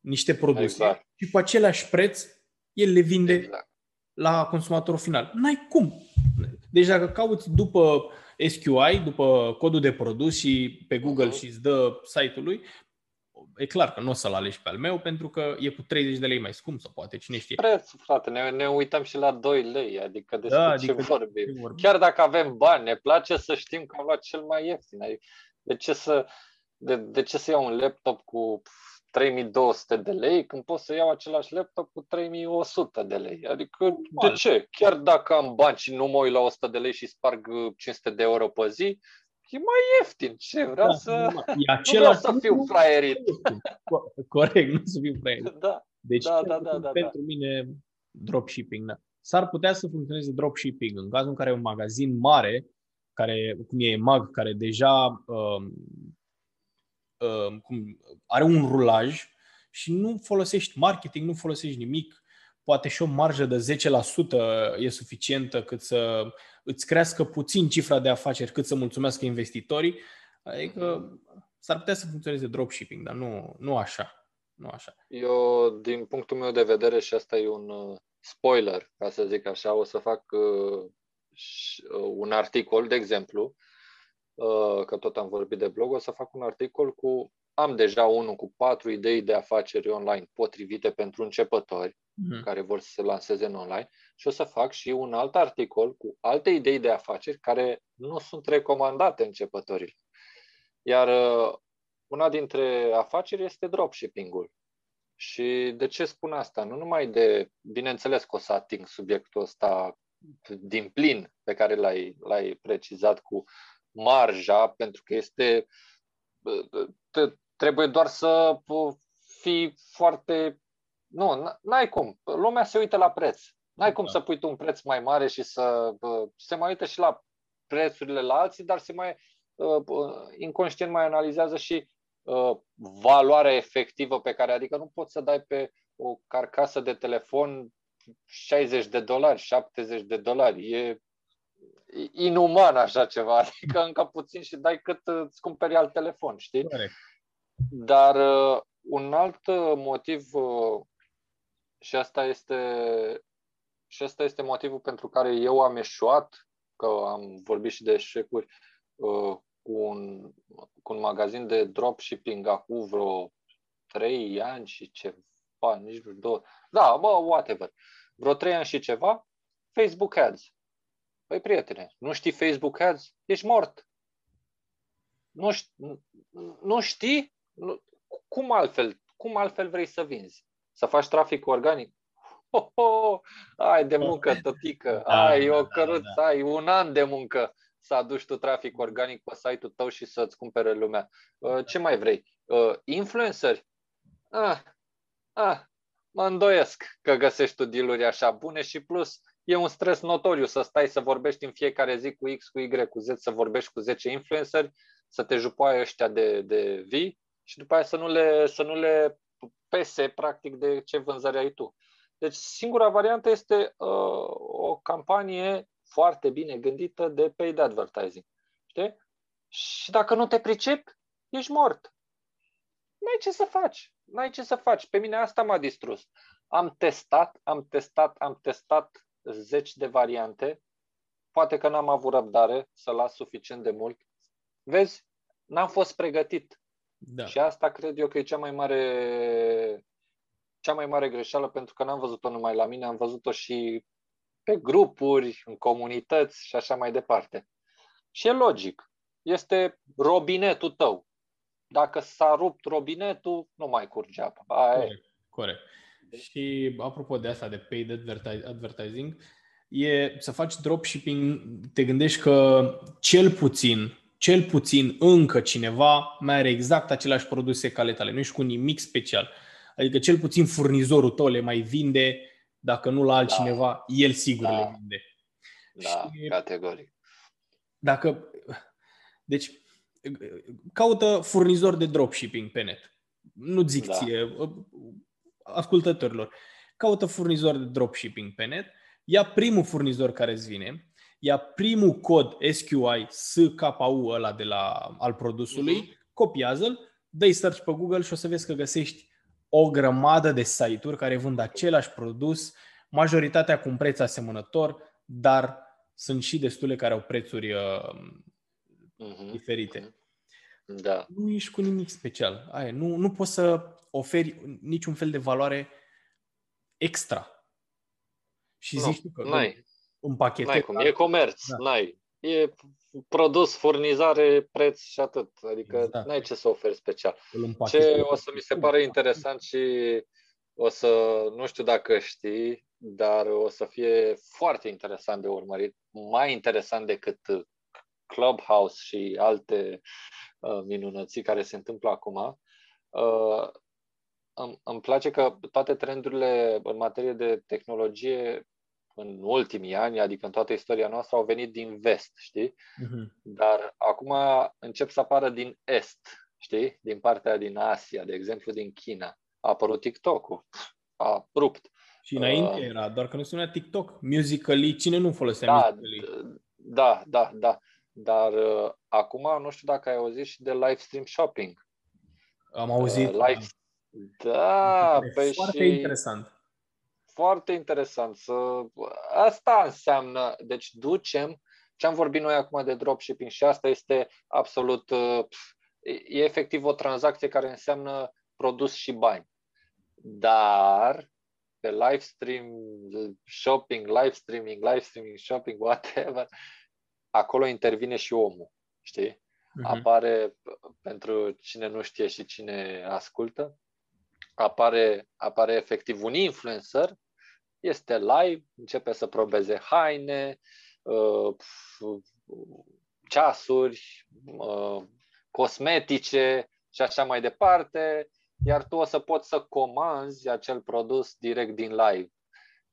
Speaker 1: niște produse exact. și cu același preț el le vinde exact. la consumatorul final. N-ai cum. Deci dacă cauți după SQI, după codul de produs și pe Google uh-huh. și îți dă site-ul lui, e clar că nu o să-l alegi pe al meu pentru că e cu 30 de lei mai scump sau poate, cine știe.
Speaker 2: Prețul, frate, ne, ne uităm și la 2 lei, adică despre da, adică ce vorbim. vorbim. Chiar dacă avem bani, ne place să știm că am luat cel mai ieftin. De ce să, de, de ce să iau un laptop cu 3200 de lei când pot să iau același laptop cu 3100 de lei? Adică, Normal. de ce? Chiar dacă am bani și nu mă uit la 100 de lei și sparg 500 de euro pe zi, e mai ieftin. Ce? Vreau da, să... E același nu vreau să fiu fraierit.
Speaker 1: Corect, nu să fiu fraierit.
Speaker 2: Da.
Speaker 1: Deci,
Speaker 2: da, da, da, da,
Speaker 1: pentru
Speaker 2: da.
Speaker 1: mine, dropshipping, da. S-ar putea să funcționeze dropshipping în cazul în care un magazin mare, care, cum e Mag, care deja uh, uh, cum, are un rulaj și nu folosești marketing, nu folosești nimic, poate și o marjă de 10% e suficientă cât să îți crească puțin cifra de afaceri, cât să mulțumească investitorii. Adică s-ar putea să funcționeze dropshipping, dar nu, nu așa. Nu așa.
Speaker 2: Eu, din punctul meu de vedere, și asta e un uh, spoiler, ca să zic așa, o să fac uh, un articol, de exemplu, uh, că tot am vorbit de blog, o să fac un articol cu, am deja unul cu patru idei de afaceri online potrivite pentru începători mm-hmm. care vor să se lanseze în online și o să fac și un alt articol cu alte idei de afaceri care nu sunt recomandate începătorilor. Iar uh, una dintre afaceri este dropshipping-ul. Și de ce spun asta? Nu numai de, bineînțeles că o să ating subiectul ăsta din plin pe care l-ai, l-ai precizat cu marja, pentru că este trebuie doar să fii foarte... Nu, n-ai cum. Lumea se uită la preț. N-ai cum da. să pui tu un preț mai mare și să se mai uită și la prețurile la alții, dar se mai inconștient mai analizează și Uh, valoarea efectivă pe care, adică nu poți să dai pe o carcasă de telefon 60 de dolari, 70 de dolari. E inuman așa ceva, [laughs] adică încă puțin și dai cât îți cumperi alt telefon, știi? Corect. Dar uh, un alt uh, motiv uh, și asta este și asta este motivul pentru care eu am eșuat, că am vorbit și de eșecuri uh, cu un, cu un magazin de dropshipping acum vreo 3 ani și ceva, nici nu două. Da, bă, whatever. Vreo 3 ani și ceva, Facebook Ads. Păi, prietene, nu știi Facebook Ads? Ești mort. Nu, știi, nu știi? Nu, cum altfel? Cum altfel vrei să vinzi? Să faci trafic organic? Oh, oh, ai de muncă, tătică, da, ai o căruță, da, da. ai un an de muncă să aduci tu trafic organic pe site-ul tău și să-ți cumpere lumea. Uh, ce mai vrei? Uh, influenceri? Ah, ah, mă îndoiesc că găsești tu dealuri așa bune și plus e un stres notoriu să stai să vorbești în fiecare zi cu X, cu Y, cu Z, să vorbești cu 10 influenceri, să te jupoai ăștia de, de vii și după aia să nu le, să nu le pese practic de ce vânzări ai tu. Deci singura variantă este uh, o campanie foarte bine gândită de paid advertising. Știi? Și dacă nu te pricepi, ești mort. N-ai ce să faci. N-ai ce să faci. Pe mine asta m-a distrus. Am testat, am testat, am testat zeci de variante. Poate că n-am avut răbdare să las suficient de mult. Vezi, n-am fost pregătit. Da. Și asta cred eu că e cea mai mare cea mai mare greșeală pentru că n-am văzut-o numai la mine, am văzut-o și pe grupuri, în comunități și așa mai departe. Și e logic. Este robinetul tău. Dacă s-a rupt robinetul, nu mai curge apa. Aia
Speaker 1: corect, corect. Și apropo de asta, de paid advertising, e să faci dropshipping, te gândești că cel puțin, cel puțin încă cineva mai are exact aceleași produse ca ale tale, nu ești cu nimic special. Adică cel puțin furnizorul tău le mai vinde dacă nu la altcineva, da. el sigur da. le vinde.
Speaker 2: Da, și categoric.
Speaker 1: Dacă, deci, caută furnizor de dropshipping pe net. Nu zic da. ție, ascultătorilor. Caută furnizor de dropshipping pe net, ia primul furnizor care îți vine, ia primul cod SQI SKU ăla de la, al produsului, uh-huh. copiază-l, dă-i search pe Google și o să vezi că găsești o grămadă de site-uri care vând același produs, majoritatea cu un preț asemănător, dar sunt și destule care au prețuri uh, uh-huh. diferite.
Speaker 2: Da.
Speaker 1: Nu ești cu nimic special. Aia, nu, nu poți să oferi niciun fel de valoare extra. Și zici tu că
Speaker 2: n-ai.
Speaker 1: un pachet.
Speaker 2: N-ai cum. E comerț. Da. N-ai. E produs, furnizare, preț și atât. Adică exact. n-ai ce să oferi special. Ce o să mi se pare interesant și o să, nu știu dacă știi, dar o să fie foarte interesant de urmărit, mai interesant decât Clubhouse și alte uh, minunății care se întâmplă acum. Uh, îmi, îmi place că toate trendurile în materie de tehnologie în ultimii ani, adică în toată istoria noastră, au venit din vest, știi? Uh-huh. Dar acum încep să apară din est, știi? Din partea din Asia, de exemplu din China. A apărut TikTok-ul, a rupt.
Speaker 1: Și înainte uh, era, doar că nu se numea TikTok. Musically, cine nu folosea da, Musically?
Speaker 2: Da, da, da. Dar uh, acum nu știu dacă ai auzit și de live stream shopping.
Speaker 1: Am auzit. Uh,
Speaker 2: live... Da,
Speaker 1: pe păi foarte și... interesant
Speaker 2: foarte interesant. Să... Asta înseamnă, deci ducem ce am vorbit noi acum de dropshipping și asta este absolut, uh, e efectiv o tranzacție care înseamnă produs și bani. Dar pe live stream shopping, live streaming, live streaming shopping, [laughs] whatever, acolo intervine și omul, știi? Uh-huh. Apare, pentru cine nu știe și cine ascultă, apare, apare efectiv un influencer, este live, începe să probeze haine, uh, ceasuri, uh, cosmetice și așa mai departe, iar tu o să poți să comanzi acel produs direct din live.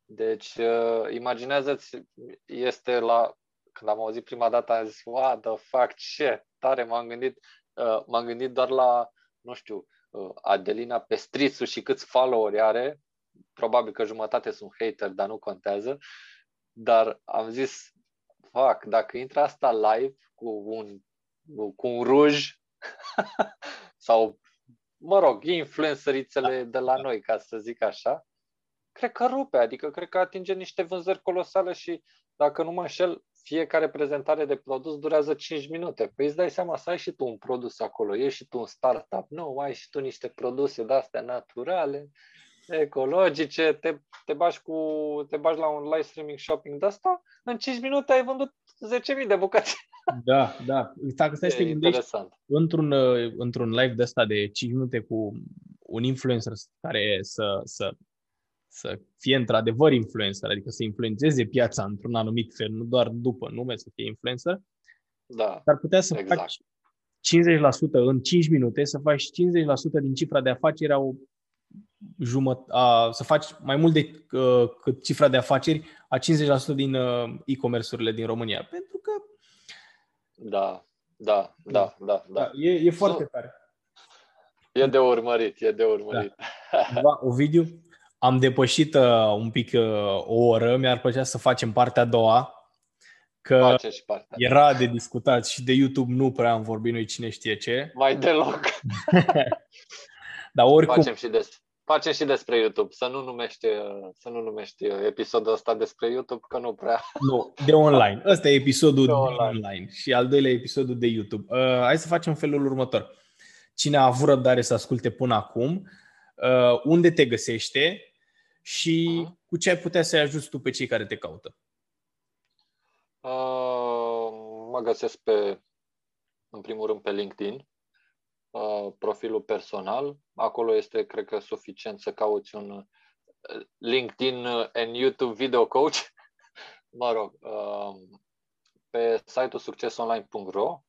Speaker 2: Deci, uh, imaginează-ți, este la, când am auzit prima dată, am zis, what the fuck, ce tare, m-am gândit, uh, m-am gândit doar la, nu știu, uh, Adelina Pestrițu și câți followeri are, probabil că jumătate sunt hater, dar nu contează, dar am zis, fac, dacă intră asta live cu un, cu un ruj [laughs] sau, mă rog, influencerițele de la noi, ca să zic așa, cred că rupe, adică cred că atinge niște vânzări colosale și, dacă nu mă înșel, fiecare prezentare de produs durează 5 minute. Păi îți dai seama să ai și tu un produs acolo, ești și tu un startup nou, ai și tu niște produse de-astea naturale, ecologice, te, te, bagi cu, te bagi la un live streaming shopping de asta, în 5 minute ai vândut 10.000 de bucăți.
Speaker 1: Da, da. Dacă stai să te gândești, într-un, uh, într-un live de ăsta de 5 minute cu un influencer care să, să, să fie într-adevăr influencer, adică să influențeze piața într-un anumit fel, nu doar după nume să fie influencer,
Speaker 2: da,
Speaker 1: ar putea să exact. faci 50% în 5 minute, să faci 50% din cifra de afaceri au jumăt- a, să faci mai mult decât uh, cifra de afaceri a 50% din uh, e-commerce-urile din România. Pentru că...
Speaker 2: Da, da, da, da. da. da
Speaker 1: e, e foarte so, tare.
Speaker 2: E de urmărit, e de urmărit.
Speaker 1: Da. Ovidiu, am depășit uh, un pic uh, o oră, mi-ar plăcea să facem partea a doua, că
Speaker 2: și partea.
Speaker 1: era de discutat și de YouTube nu prea am vorbit noi cine știe ce.
Speaker 2: Mai deloc. [laughs]
Speaker 1: Dar oricum...
Speaker 2: Facem și, des, facem și despre YouTube, să nu numești, să nu numești episodul ăsta despre YouTube, că nu prea...
Speaker 1: Nu, de online. Ăsta e episodul de, de online. online și al doilea episodul de YouTube. Uh, hai să facem felul următor. Cine a avut răbdare să asculte până acum, uh, unde te găsește și uh-huh. cu ce ai putea să-i ajuți tu pe cei care te caută?
Speaker 2: Uh, mă găsesc pe, în primul rând, pe LinkedIn Uh, profilul personal. Acolo este, cred că, suficient să cauți un uh, LinkedIn and YouTube video coach. [laughs] mă rog, uh, pe site-ul succesonline.ro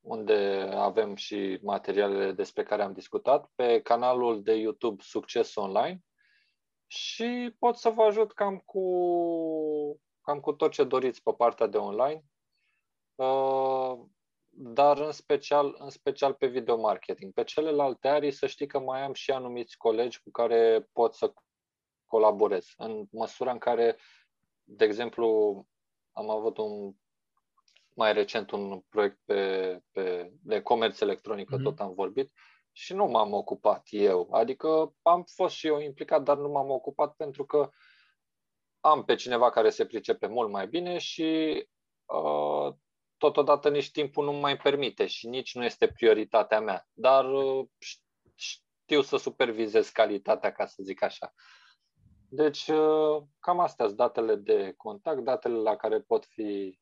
Speaker 2: unde avem și materialele despre care am discutat, pe canalul de YouTube Succes Online și pot să vă ajut cam cu, cam cu tot ce doriți pe partea de online dar în special, în special pe video marketing. Pe celelalte arii să știi că mai am și anumiți colegi cu care pot să colaborez. În măsura în care, de exemplu, am avut un mai recent un proiect pe, pe de comerț electronic, mm-hmm. tot am vorbit, și nu m-am ocupat eu. Adică am fost și eu implicat, dar nu m-am ocupat pentru că am pe cineva care se pricepe mult mai bine și uh, totodată nici timpul nu mai permite și nici nu este prioritatea mea. Dar uh, știu să supervizez calitatea, ca să zic așa. Deci, uh, cam astea sunt datele de contact, datele la care pot fi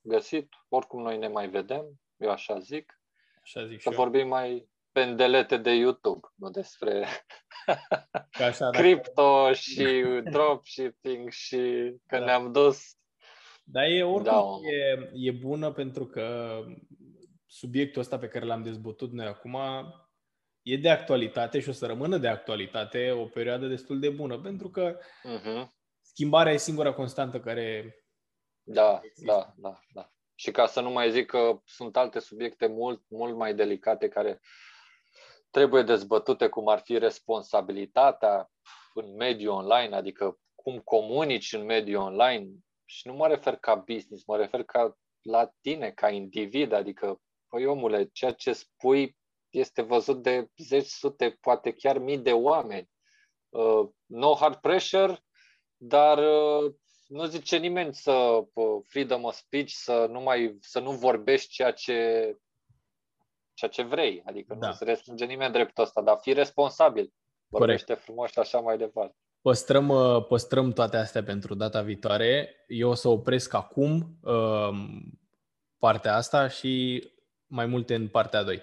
Speaker 2: găsit. Oricum noi ne mai vedem, eu așa zic.
Speaker 1: Așa zic
Speaker 2: să vorbim mai pendelete de YouTube, nu despre
Speaker 1: așa, [laughs]
Speaker 2: cripto și dropshipping și că da. ne-am dus
Speaker 1: dar e oricum da. e, e bună pentru că subiectul ăsta pe care l-am dezbătut noi acum e de actualitate și o să rămână de actualitate o perioadă destul de bună, pentru că uh-huh. schimbarea e singura constantă care.
Speaker 2: Da, există. da, da, da. Și ca să nu mai zic că sunt alte subiecte mult, mult mai delicate care trebuie dezbătute, cum ar fi responsabilitatea în mediul online, adică cum comunici în mediul online, și nu mă refer ca business, mă refer ca la tine, ca individ, adică, păi omule, ceea ce spui este văzut de zeci, sute, poate chiar mii de oameni. uh, no hard pressure, dar uh, nu zice nimeni să uh, freedom of speech, să nu, mai, să nu vorbești ceea ce, ceea ce vrei. Adică da. nu se restrânge nimeni dreptul ăsta, dar fi responsabil. Vorbește Corect. frumos și așa mai departe.
Speaker 1: Păstrăm, uh, păstrăm toate astea pentru data viitoare. Eu o să opresc acum uh, partea asta și mai multe în partea 2.